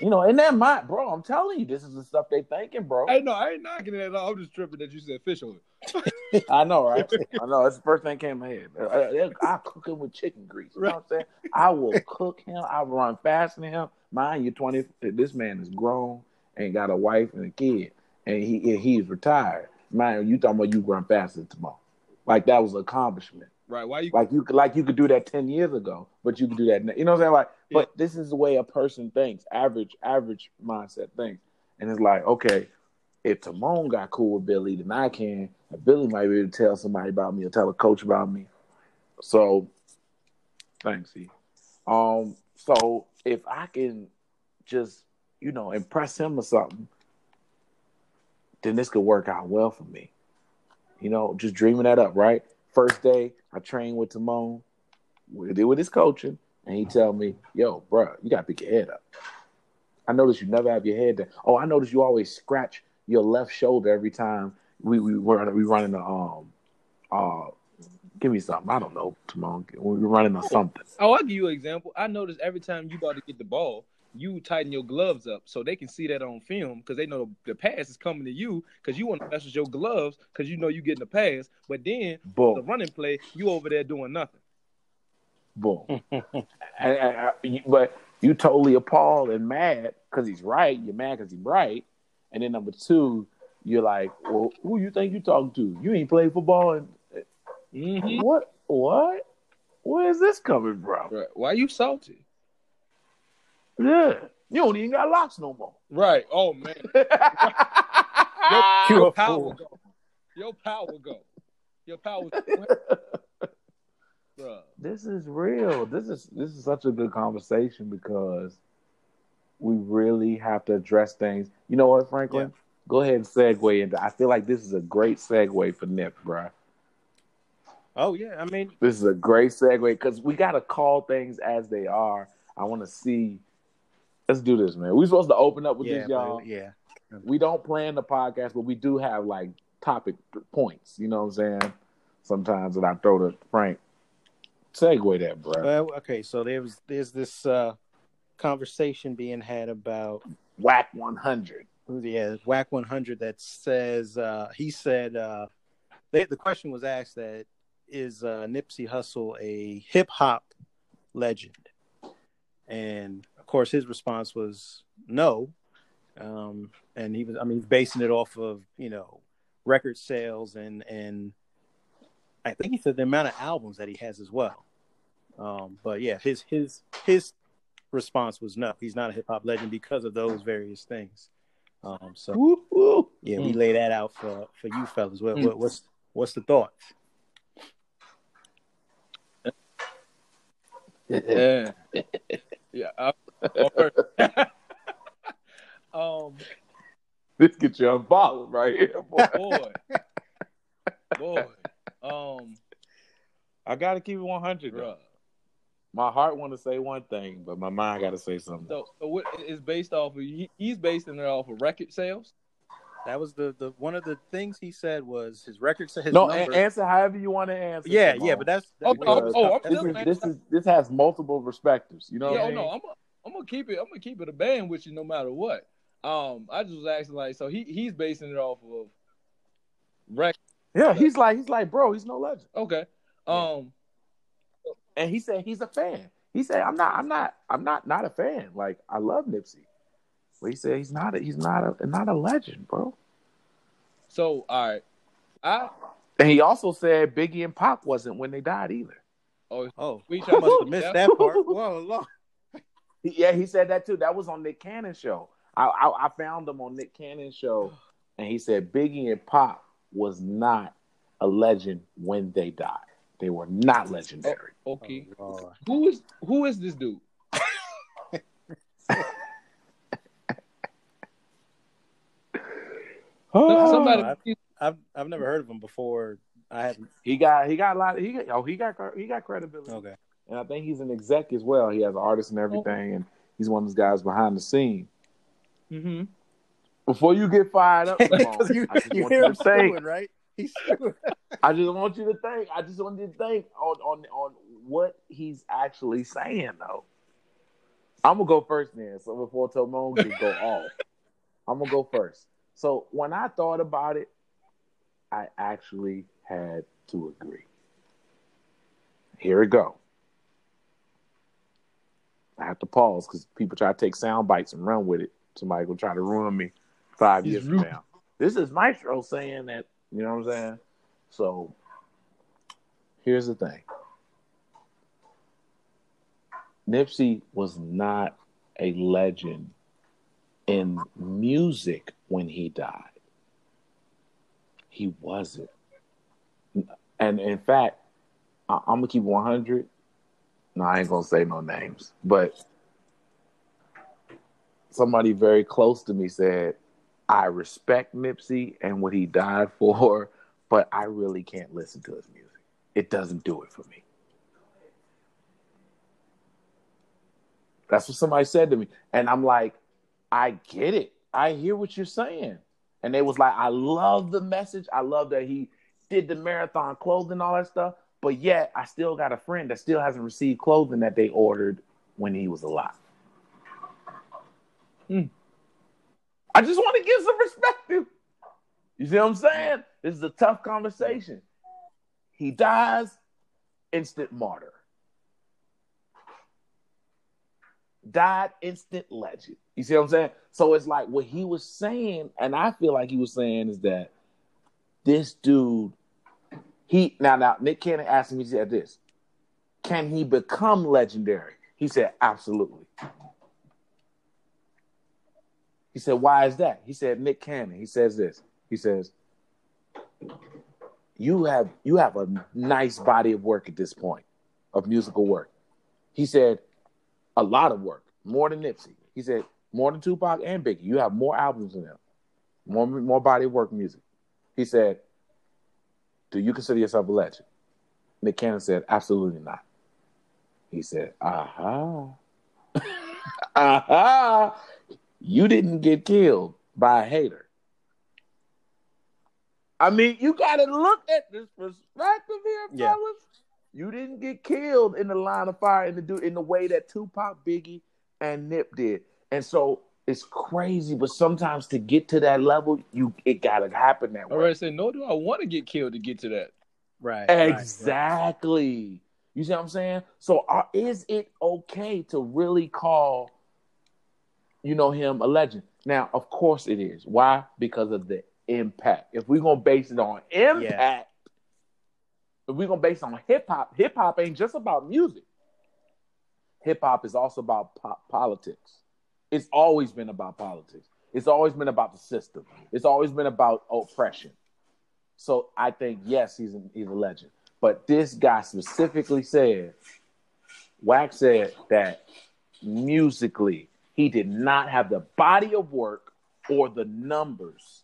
You know, and that might, bro. I'm telling you, this is the stuff they thinking, bro. Hey, no, I ain't knocking it at all. I'm just tripping that you said fish on oil. I know, right? I know. That's the first thing that came to my head. Uh, I, I cook him with chicken grease. You know what I'm saying? I will cook him. I will run faster than him. Mind you, 20. This man is grown and got a wife and a kid, and he he's retired. Mind you, you talking about you run faster tomorrow. Like that was an accomplishment. Right? Why you? Like you could, like you could do that ten years ago, but you could do that. now. You know what I'm saying? Like, Yeah. but this is the way a person thinks. Average, average mindset thinks, and it's like, okay, if Timon got cool with Billy, then I can. Billy might be able to tell somebody about me or tell a coach about me. So, thanks, E. Um, so if I can just, you know, impress him or something, then this could work out well for me. You know, just dreaming that up, right? First day, I trained with Timon, we did with his coaching, and he tell me, "Yo, bro, you gotta pick your head up." I notice you never have your head down. Oh, I notice you always scratch your left shoulder every time we we run we running a um uh give me something I don't know Timon we were running on something. Oh, I'll give you an example. I noticed every time you about to get the ball, you tighten your gloves up so they can see that on film because they know the, pass is coming to you because you want to mess with your gloves because you know you getting the pass. But then Boom. the running play, you over there doing nothing. Boom. but you totally appalled and mad because he's right. You're mad because he's right. And then number two, you're like, well, who you think you talking to? You ain't played football and Mm-hmm. what? What? Where is this coming from? Right. Why you salty? Yeah, you don't even got locks no more. Right. Oh man. You Your a power fool. go. Your power go. Your power. Bruh. this is real. This is this is such a good conversation because we really have to address things. You know what, Franklin? Go ahead and segue into. I feel like this is a great segue for Nip, bro. Oh yeah, I mean, This is a great segue because we got to call things as they are. I want to see. Let's do this, man. We supposed to open up with yeah, this, y'all. but- yeah. we don't plan the podcast, but we do have like topic points. You know what I'm saying? Sometimes that I throw to Frank. Segue that, bro. Well, okay, so there was there's this uh, conversation being had about Wack 100. yeah, Wack 100 that says uh, he said uh, they, the question was asked that is uh, Nipsey Hussle a hip hop legend, and course his response was no, um, and he was I mean he's basing it off of you know record sales and and I think he said the amount of albums that he has as well. Um, but yeah, his his his response was no, he's not a hip hop legend because of those various things. Um, so Woo, woo. yeah, Mm. we lay that out for for you fellas. What, Mm. what what's what's the thoughts? Yeah. yeah. I, um. This gets you unfollowed right here, boy. Boy. Boy. Um. I gotta keep it 100. Bruh. Though. My heart want to say one thing, but my mind got to say something. So, so what is based off of? He, he's basing it off of record sales. That was the the one of the things he said was his record sa- his no, number. a- answer however you want to answer. yeah, Simone. yeah, but that's Oh, that- oh, Because oh, I'm this, is, this is this has multiple perspectives. You know yeah, what I oh, mean? no, I'm gonna I'm gonna keep it. I'm gonna keep it a band with you no matter what. Um, I just was asking like, so he he's basing it off of record. Yeah, he's like he's like, bro, he's no legend. Okay. Um. And he said he's a fan. He said I'm not I'm not I'm not not a fan. Like I love Nipsey. But he said he's not a, he's not a not a legend, bro. So all right, I And he also said Biggie and Pop wasn't when they died either. oh oh, We I must have missed that part. Whoa, Lord. He- Yeah, he said that too. That was on Nick Cannon's show. I, I I found him on Nick Cannon's show, and he said Biggie and Pop was not a legend when they died. They were not legendary. Oh, okay. Oh, Who is who is this dude? Oh, Somebody. I- I've I've never heard of him before. I haven't. he got he got a lot. He got oh he got he got credibility, Okay. And I think he's an exec as well. He has artists and everything, and he's one of those guys behind the scene. Mm-hmm. Before you get fired up, Because you, I just you want hear you him to think. right? He's. I just want you to think. I just want you to think on on on what he's actually saying, though. I'm gonna go first, then. So before Timon can go off, I'm gonna go first. So when I thought about it, I actually had to agree. Here we go. I have to pause because people try to take sound bites and run with it. Somebody will try to ruin me five He's years from now. This is Maestro saying that. You know what I'm saying? So here's the thing. Nipsey was not a legend in music when he died. He wasn't. And in fact, I- I'm gonna keep 100. No, I ain't gonna say no names, but somebody very close to me said, I respect Nipsey and what he died for, but I really can't listen to his music. It doesn't do it for me. That's what somebody said to me. And I'm like, I get it. I hear what you're saying. And they was like, I love the message. I love that he did the marathon clothing, all that stuff. But yet, I still got a friend that still hasn't received clothing that they ordered when he was alive. Hmm. I just want to give some perspective. You see what I'm saying? This is a tough conversation. He dies, instant martyr. died instant legend. You see what I'm saying? So it's like what he was saying, and I feel like he was saying is that this dude, he now now Nick Cannon asked him. he said this, can he become legendary? He said, absolutely. He said, why is that? He said, Nick Cannon. He says this. He says, you have you have a nice body of work at this point of musical work. He said, a lot of work, more than Nipsey. He said, more than Tupac and Biggie. You have more albums than them, more more body of work music. He said, do you consider yourself a legend? Nick Cannon said, absolutely not. He said, aha. aha. You didn't get killed by a hater. I mean, you got to look at this perspective here, Yeah. fellas. You didn't get killed in the line of fire in the do in the way that Tupac, Biggie, and Nip did, and so it's crazy. But sometimes to get to that level, you it gotta happen that I way. already said, nor do I want to get killed to get to that. Right. right, right. Exactly. You see what I'm saying? So, are, is it okay to really call, you know, him a legend? Now, of course it is. Why? Because of the impact. If we're gonna base it on impact, if we're gonna base it on hip hop, hip hop ain't just about music. Hip hop is also about po- politics. It's always been about politics. It's always been about the system. It's always been about oppression. So I think yes, he's a, he's a legend. But this guy specifically said, Wax said that musically he did not have the body of work or the numbers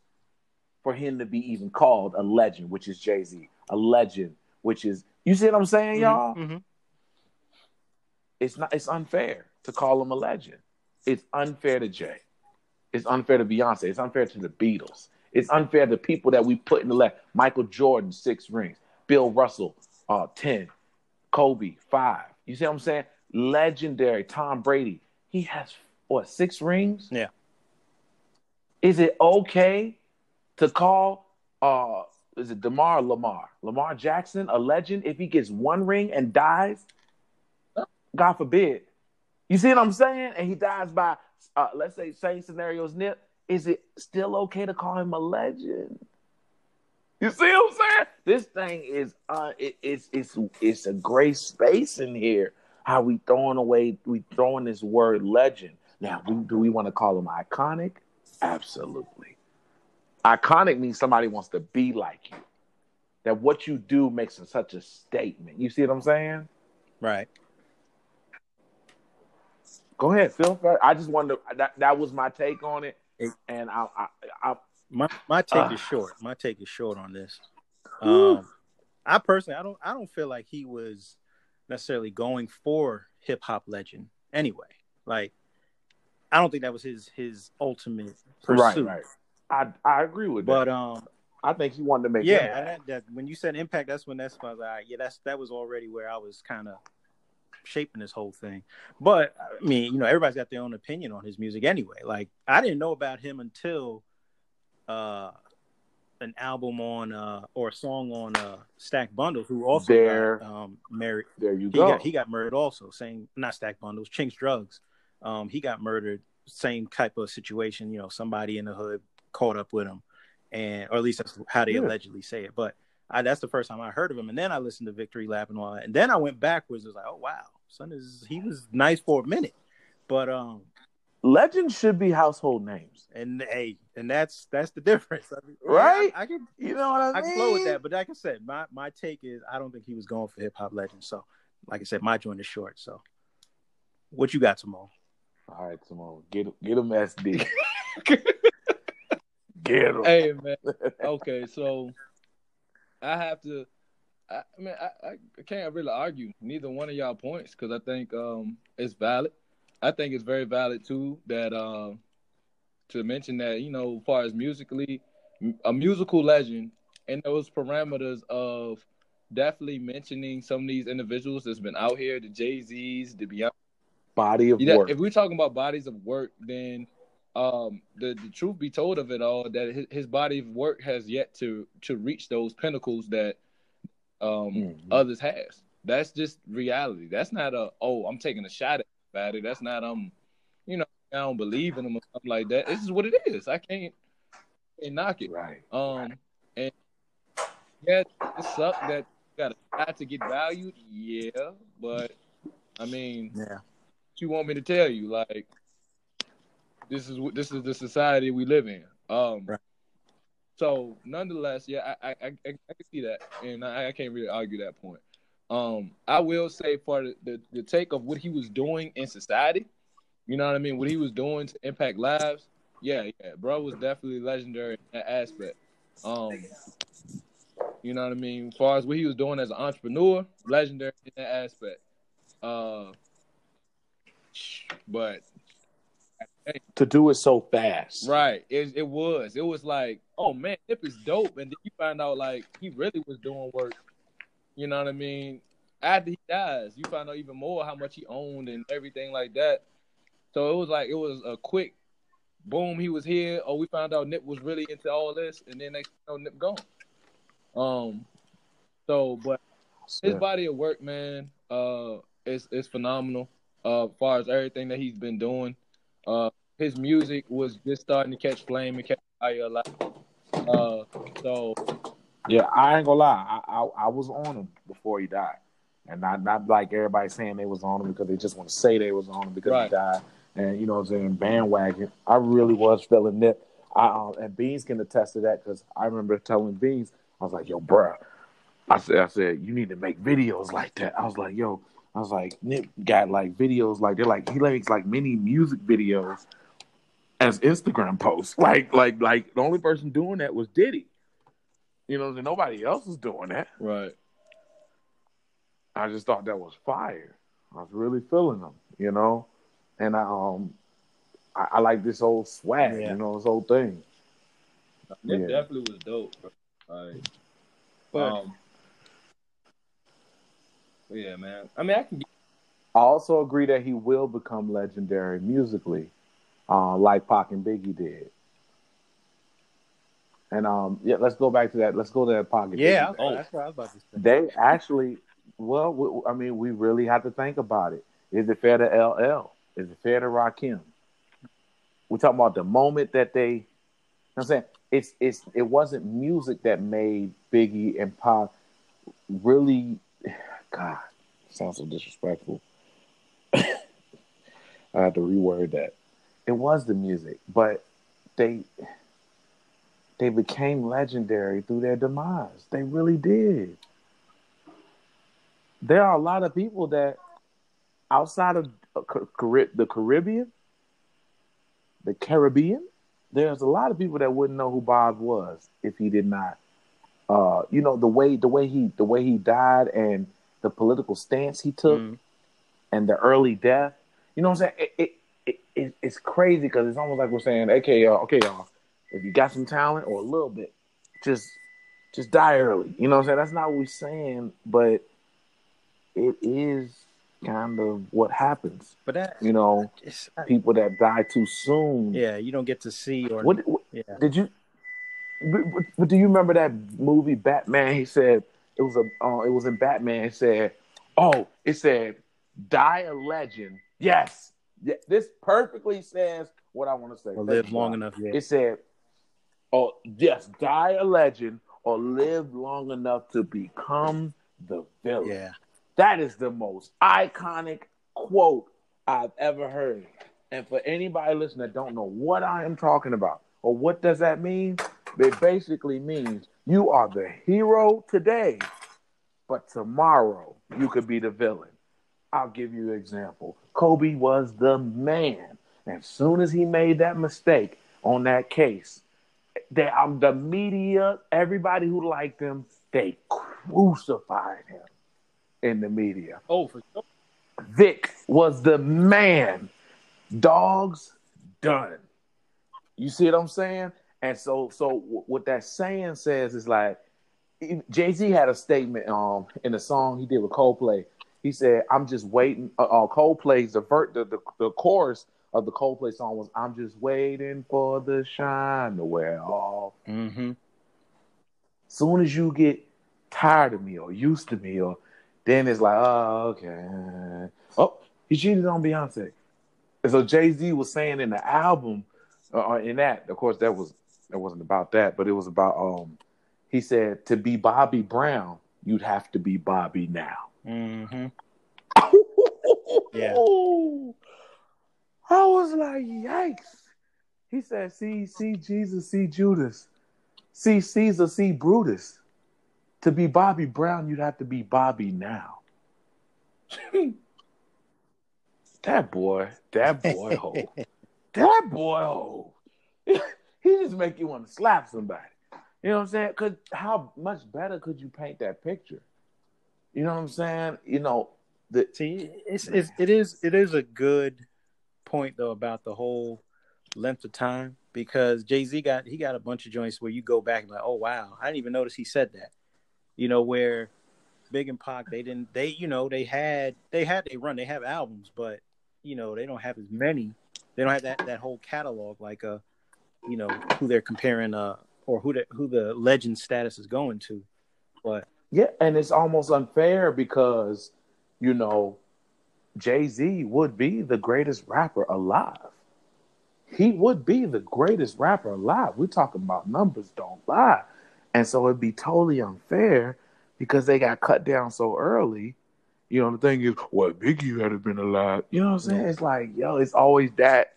for him to be even called a legend, which is Jay Z, a legend, which is you see what I'm saying, y'all? Mhm. It's not. It's unfair to call him a legend. It's unfair to Jay. It's unfair to Beyonce. It's unfair to the Beatles. It's unfair to people that we put in the left. Michael Jordan, six rings. Bill Russell, uh, ten. Kobe, five. You see what I'm saying? Legendary. Tom Brady. He has what six rings? Yeah. Is it okay to call uh is it Demar Lamar? Lamar Jackson a legend if he gets one ring and dies? God forbid. You see what I'm saying? And he dies by, uh, let's say, same scenarios. Nip, is it still okay to call him a legend? You see what I'm saying? This thing is, uh, it, it's it's it's a gray space in here. How we throwing away, we throwing this word legend. Now, we, do we want to call him iconic? Absolutely. Iconic means somebody wants to be like you. That what you do makes such a statement. You see what I'm saying? Right. Go ahead, Phil. I just wanted to, that that was my take on it, and I, I, I My my take Ah. is short. My take is short on this. Um, I personally, I don't, I don't feel like he was necessarily going for hip hop legend anyway. Like, I don't think that was his his ultimate pursuit. right. I I agree with But that. um, I think he wanted to make yeah, that, that when you said impact, that's when that's when I was like, yeah, that's that was already where I was kind of shaping this whole thing. But I mean, you know, everybody's got their own opinion on his music anyway. Like, I didn't know about him until uh an album on uh or a song on uh Stack Bundles, who also There. got, um married. there you He go. got he got murdered also. Same not Stack Bundles, Chinx Drugz. Um, he got murdered. Same type of situation. You know, somebody in the hood caught up with him, and or at least that's how they Yeah. allegedly say it. But I, that's the first time I heard of him, and then I listened to Victory Lap and all that, and then I went backwards. It was like, oh wow, son is he was nice for a minute, but um, Legends should be household names, and hey, and that's that's the difference, I mean, Right? I, I can you know what I mean? I can flow with that, but like I said, my my take is I don't think he was going for hip hop legend. So, like I said, my joint is short. So, what you got, Simone? All right, Simone, get him, get him SD. get him. Hey man. Okay, so I have to. I, I mean, I, I can't really argue neither one of y'all points because I think um it's valid. I think it's very valid too that um to mention that you know, as far as musically, a musical legend and those parameters of definitely mentioning some of these individuals that's been out here, the Jay Z's, the Beyonce. Body of Yeah, work. if we're talking about bodies of work, then um, the the truth be told of it all, that his, his body of work has yet to to reach those pinnacles that um, Mhm. others has. That's just reality. That's not a oh I'm taking a shot at. it. That's not um, you know, I don't believe in him or something like that. This is what it is. I can't, can't knock it. Right. Um, and yeah, it sucks that you got to try to get valued. Yeah, but I mean, Yeah. what you want me to tell you? Like, this is this is the society we live in. Um, Right. so nonetheless, yeah, I I, I, I can see that, and I, I can't really argue that point. Um, I will say for the, the the take of what he was doing in society, you know what I mean, what he was doing to impact lives. Yeah, yeah, bro was definitely legendary in that aspect. Um, you know what I mean. As far as what he was doing as an entrepreneur, legendary in that aspect. Uh, but To do it so fast. right, it it was. It was like, oh man, Nip is dope, and then you find out like he really was doing work. You know what I mean? After he dies, you find out even more how much he owned and everything like that. So it was like it was a quick boom. He was here. Oh, we found out Nip was really into all this, and then next thing you know, Nip gone. Um. So, but his Yeah. body of work, man, uh, is is phenomenal. Uh, as far as everything that he's been doing, uh, his music was just starting to catch flame and catch fire a lot. Uh, so Yeah, I ain't gonna lie. I, I I was on him before he died, and not not like everybody saying they was on him because they just want to say they was on him because Right. he died. And you know, what I'm saying bandwagon. I really was feeling Nip. I um, and Beans can attest to that because I remember telling Beans, I was like, "Yo, bruh," I said, "I said you need to make videos like that." I was like, "Yo," I was like, "Nip got like videos like they're like he makes like mini music videos as Instagram posts. Like like like the only person doing that was Diddy." You know, nobody else was doing that. right, I just thought that was fire. I was really feeling them, you know, and I um, I, I like this old swag, Yeah. you know, this whole thing. It Yeah. definitely was dope. Bro. Like, But um, yeah, man. I mean, I can. Get, I also agree that he will become legendary musically, uh, like Pac and Biggie did. And um, yeah, let's go back to that. Let's go to that pocket. yeah, Oh. that's what I was about to say. They actually, well, we, I mean, we really have to think about it. Is it fair to LL? Is it fair to Rakim? We're talking about the moment that they. You know what I'm saying it's it's it wasn't music that made Biggie and Pac really. God, sounds so disrespectful. I had to reword that. It was the music, but they they became legendary through their demise. They really did. There are a lot of people that outside of the Caribbean, the Caribbean, there's a lot of people that wouldn't know who Bob was if he did not. Uh, you know the way the way he the way he died and the political stance he took Mm. and the early death. You know what I'm saying? It, it, it, it it's crazy because it's almost like we're saying, okay, y'all, okay, y'all, if you got some talent or a little bit, just just die early. You know what I'm saying? That's not what we're saying, but it is kind of what happens. But that, You know, it's, people that die too soon. yeah, you don't get to see or What, what yeah. did you? But, but- do you remember that movie Batman? He said it was a. Uh, it was in Batman. It said, "Oh, it said, die a legend." Yes, this perfectly says what I want to say. or live long God. enough. Yeah. It said, "Oh, yes, die a legend or live long enough to become the villain." yeah. That is the most iconic quote I've ever heard. And for anybody listening that don't know what I am talking about or what does that mean, it basically means you are the hero today, but tomorrow you could be the villain. I'll give you an example. Kobe was the man. And As soon as he made that mistake on that case, they, um, the media, everybody who liked him, they crucified him in the media. oh, for sure. Vic was the man. Dogs done. You see what I'm saying? And so, so what that saying says is like Jay Z had a statement um in the song he did with Coldplay. He said, "I'm just waiting." Uh, uh, Coldplay's the, ver- the the the chorus of the Coldplay song was, "I'm just waiting for the shine to wear off." Mm-hmm. soon as you get tired of me or used to me or then it's like oh okay oh He cheated on Beyonce. And so Jay Z was saying in the album, uh, in that, of course, that was that wasn't about that, but it was about um. He said to be Bobby Brown, you'd have to be Bobby now. Mm-hmm. yeah. I was like, yikes. He said, see, see Jesus, see Judas. See Caesar, see Brutus. To be Bobby Brown, you'd have to be Bobby now. that boy, that boy ho. that boy ho. he just make you want to slap somebody. You know what I'm saying? Cause how much better could you paint that picture? You know what I'm saying? You know, the see, it's, it's it is it is a good point though about the whole length of time because Jay Z got he got a bunch of joints where you go back and like, oh wow, I didn't even notice he said that. You know where Big and Pac they didn't they you know they had they had they run they have albums but you know they don't have as many they don't have that that whole catalog like uh you know who they're comparing uh or who the who the legend status is going to but yeah and it's almost unfair because you know Jay-Z would be the greatest rapper alive he would be the greatest rapper alive. We're talking about numbers don't lie. And so it'd be totally unfair because they got cut down so early. You know, the thing is, well, Biggie had been alive. You know what I'm saying? It's like, yo, it's always that,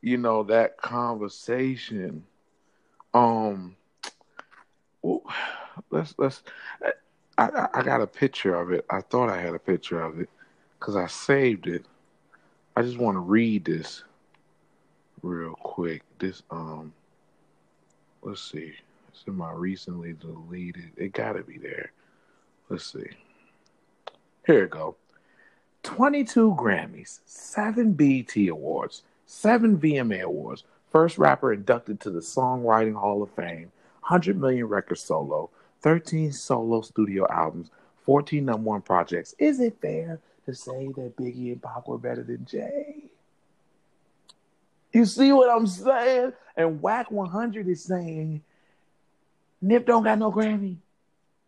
you know, that conversation. Um, let's let's. I I got a picture of it. I thought I had a picture of it because I saved it. I just want to read this real quick. This um, let's see. It's in my recently deleted. It gotta be there. Let's see. Here we go. 22 Grammys, 7 BET Awards, 7 VMA Awards, first rapper inducted to the Songwriting Hall of Fame, 100 million record solo, 13 solo studio albums, 14 number one projects. Is it fair to say that Biggie and Pac were better than Jay? You see what I'm saying? And Wack 100 is saying, Nip don't got no Grammy.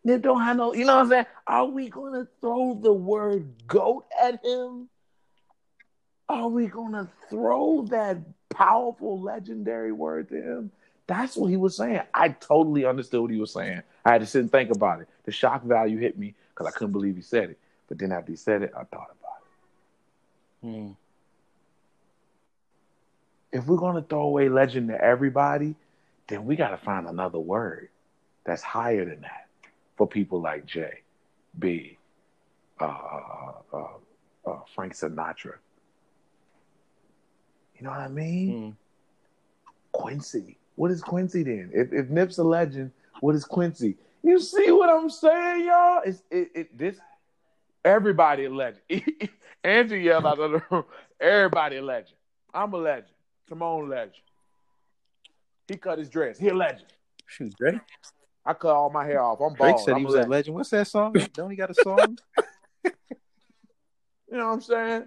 Nip don't have no, you know what I'm saying? Are we gonna throw the word goat at him? Are we gonna throw that powerful, legendary word to him? That's what he was saying. I totally understood what he was saying. I had to sit and think about it. The shock value hit me because I couldn't believe he said it. But then after he said it, I thought about it. Hmm if we're gonna throw away legend to everybody, then we gotta find another word that's higher than that for people like Jay, B, uh, uh, uh, uh, Frank Sinatra. You know what I mean? Mm. Quincy. What is Quincy then? If, if Nip's a legend, what is Quincy? You see what I'm saying, y'all? It's it, it this everybody a legend. Andrew yelled out of the room. Everybody a legend. I'm a legend. Timon legend. He cut his dress. He a legend. Shoot, Drake. I cut all my hair off. I'm bald. Drake said I'm he was a legend. legend. What's that song? Don't he got a song? you know what I'm saying?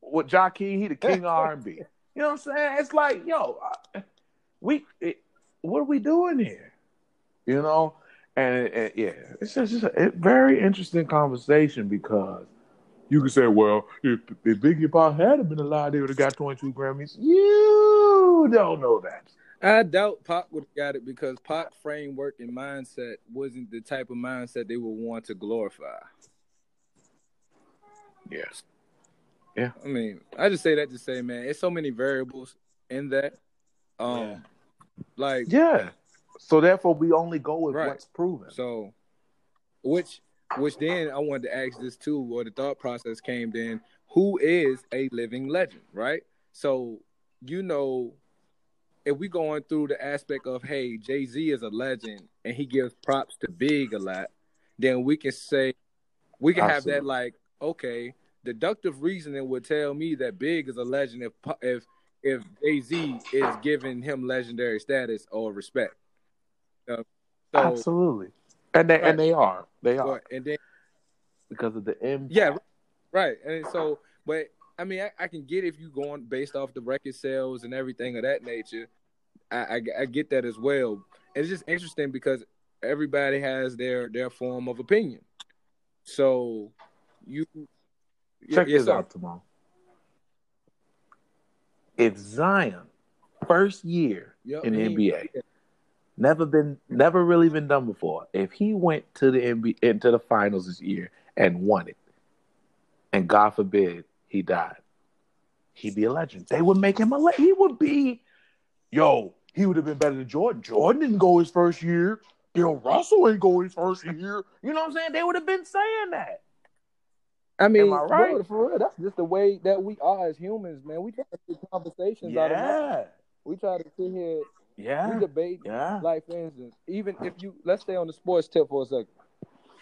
With Jockey, he the king of R&B. You know what I'm saying? It's like, yo, we, it, what are we doing here? You know, and, and yeah, it's just, just a very interesting conversation because you can say, well, if, if Biggie Pac had been alive, they would have got 22 Grammys. You don't know that. I doubt Pac would have got it because Pac framework and mindset wasn't the type of mindset they would want to glorify. Yes. Yeah. I mean, I just say that to say, man, it's so many variables in that. Um yeah. like Yeah. So therefore we only go with right. what's proven. So which which then I wanted to ask this too, or the thought process came then, who is a living legend, right? So, you know, if we going through the aspect of hey, Jay Z is a legend and he gives props to Big a lot, then we can say we can Absolutely. have that like okay, deductive reasoning would tell me that Big is a legend if if if Jay Z is giving him legendary status or respect. Uh, so, Absolutely. And they right. and they are. They are. and then because of the impact. yeah right. And so but I mean I, I, can get if you going based off the record sales and everything of that nature. I, I, I get that as well. It's just interesting because everybody has their their form of opinion. So you check this out tomorrow if Zion first year Yep, in the he- NBA, never been, never really been done before. If he went to the NBA into the finals this year and won it, and God forbid he died, he'd be a legend. They would make him a legend. He would be, yo, he would have been better than Jordan. Jordan didn't go his first year. Bill Russell ain't go his first year. You know what I'm saying? They would have been saying that. I mean, Am I right? bro, for real, that's just the way that we are as humans, man. We try to get conversations out of nothing. We try to sit here, yeah, we debate. yeah. Like for instance, even if you let's stay on the sports tip for a second.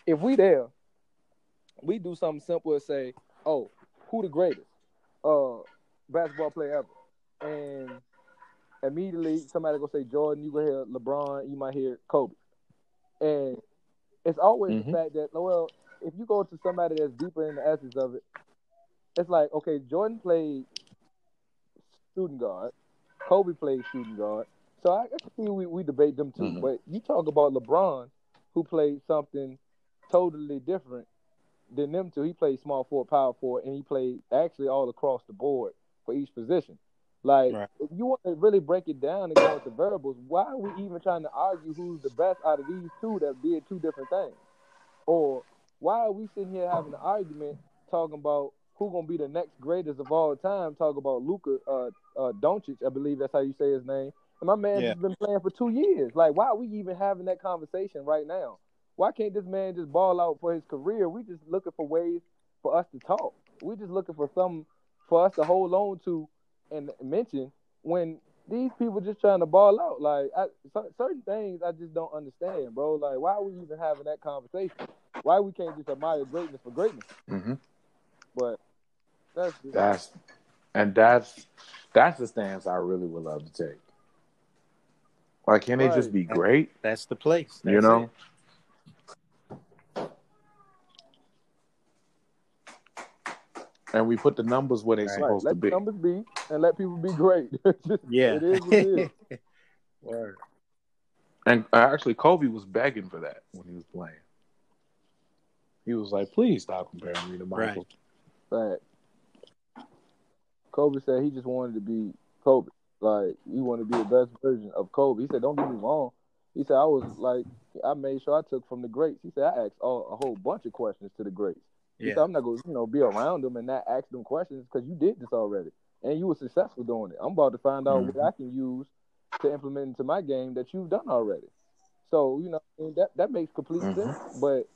If we there, we do something simple as say, "Oh, who the greatest uh basketball player ever?" And immediately somebody gonna say Jordan, you go hear LeBron, you might hear Kobe, and it's always Mhm. the fact that well, if you go to somebody that's deeper in the essence of it, it's like okay, Jordan played shooting guard, Kobe played shooting guard. So I, I can see we, we debate them too. Mhm. But you talk about LeBron, who played something totally different than them two. He played small forward, power forward, and he played actually all across the board for each position. Like, Right. if you want to really break it down and go into variables, why are we even trying to argue who's the best out of these two that did two different things? Or why are we sitting here having an argument talking about who gonna be the next greatest of all time? Talk about Luka uh, uh, Doncic, I believe that's how you say his name. And my man Yeah. has been playing for two years. Like, why are we even having that conversation right now? Why can't this man just ball out for his career? We just looking for ways for us to talk. We just looking for something for us to hold on to and mention when these people just trying to ball out. Like I, certain things, I just don't understand, bro. Like why are we even having that conversation? Why we can't just admire greatness for greatness? hmm But that's just, That's and that's that's the stance I really would love to take. Why can't they just be great? That's the place. you know. it. And we put the numbers where they're Right. right. supposed to Let the be. numbers be and let people be great. Yeah. it is what it is. Word. And uh, actually, Kobe was begging for that when he was playing. He was like, "Please stop comparing me to Michael." Right. But Kobe said he just wanted to be Kobe. Like he wanted to be the best version of Kobe. He said, "Don't get me wrong." He said, "I was like, I made sure I took from the greats." He said, "I asked all, a whole bunch of questions to the greats." He said, Yeah. "I'm not going to, you know, be around them and not ask them questions because you did this already and you were successful doing it. I'm about to find out what I can use to implement into my game that you've done already." So you know, that that makes complete Mhm. sense. But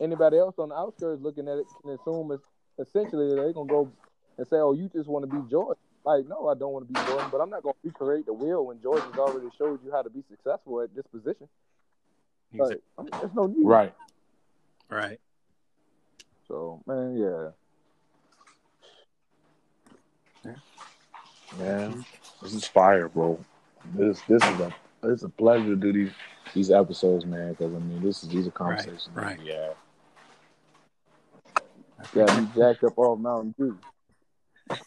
anybody else on the outskirts looking at it can assume it's essentially they're gonna go and say, "Oh, you just want to be Jordan." Like, no, I don't want to be Jordan, but I'm not gonna recreate the wheel when Jordan's already showed you how to be successful at this position. Like, I mean, there's no need. Right. Right. So, man, yeah. Man, this is fire, bro. This this is a it's a pleasure to do these these episodes, man. Because I mean, this is these are conversations. that right. we have. Yeah, he jacked up all Mountain Dew.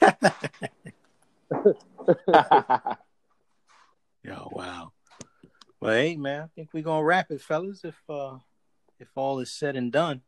Yo, wow. Well, hey, man, I think we're gonna wrap it, fellas. If uh, if all is said and done,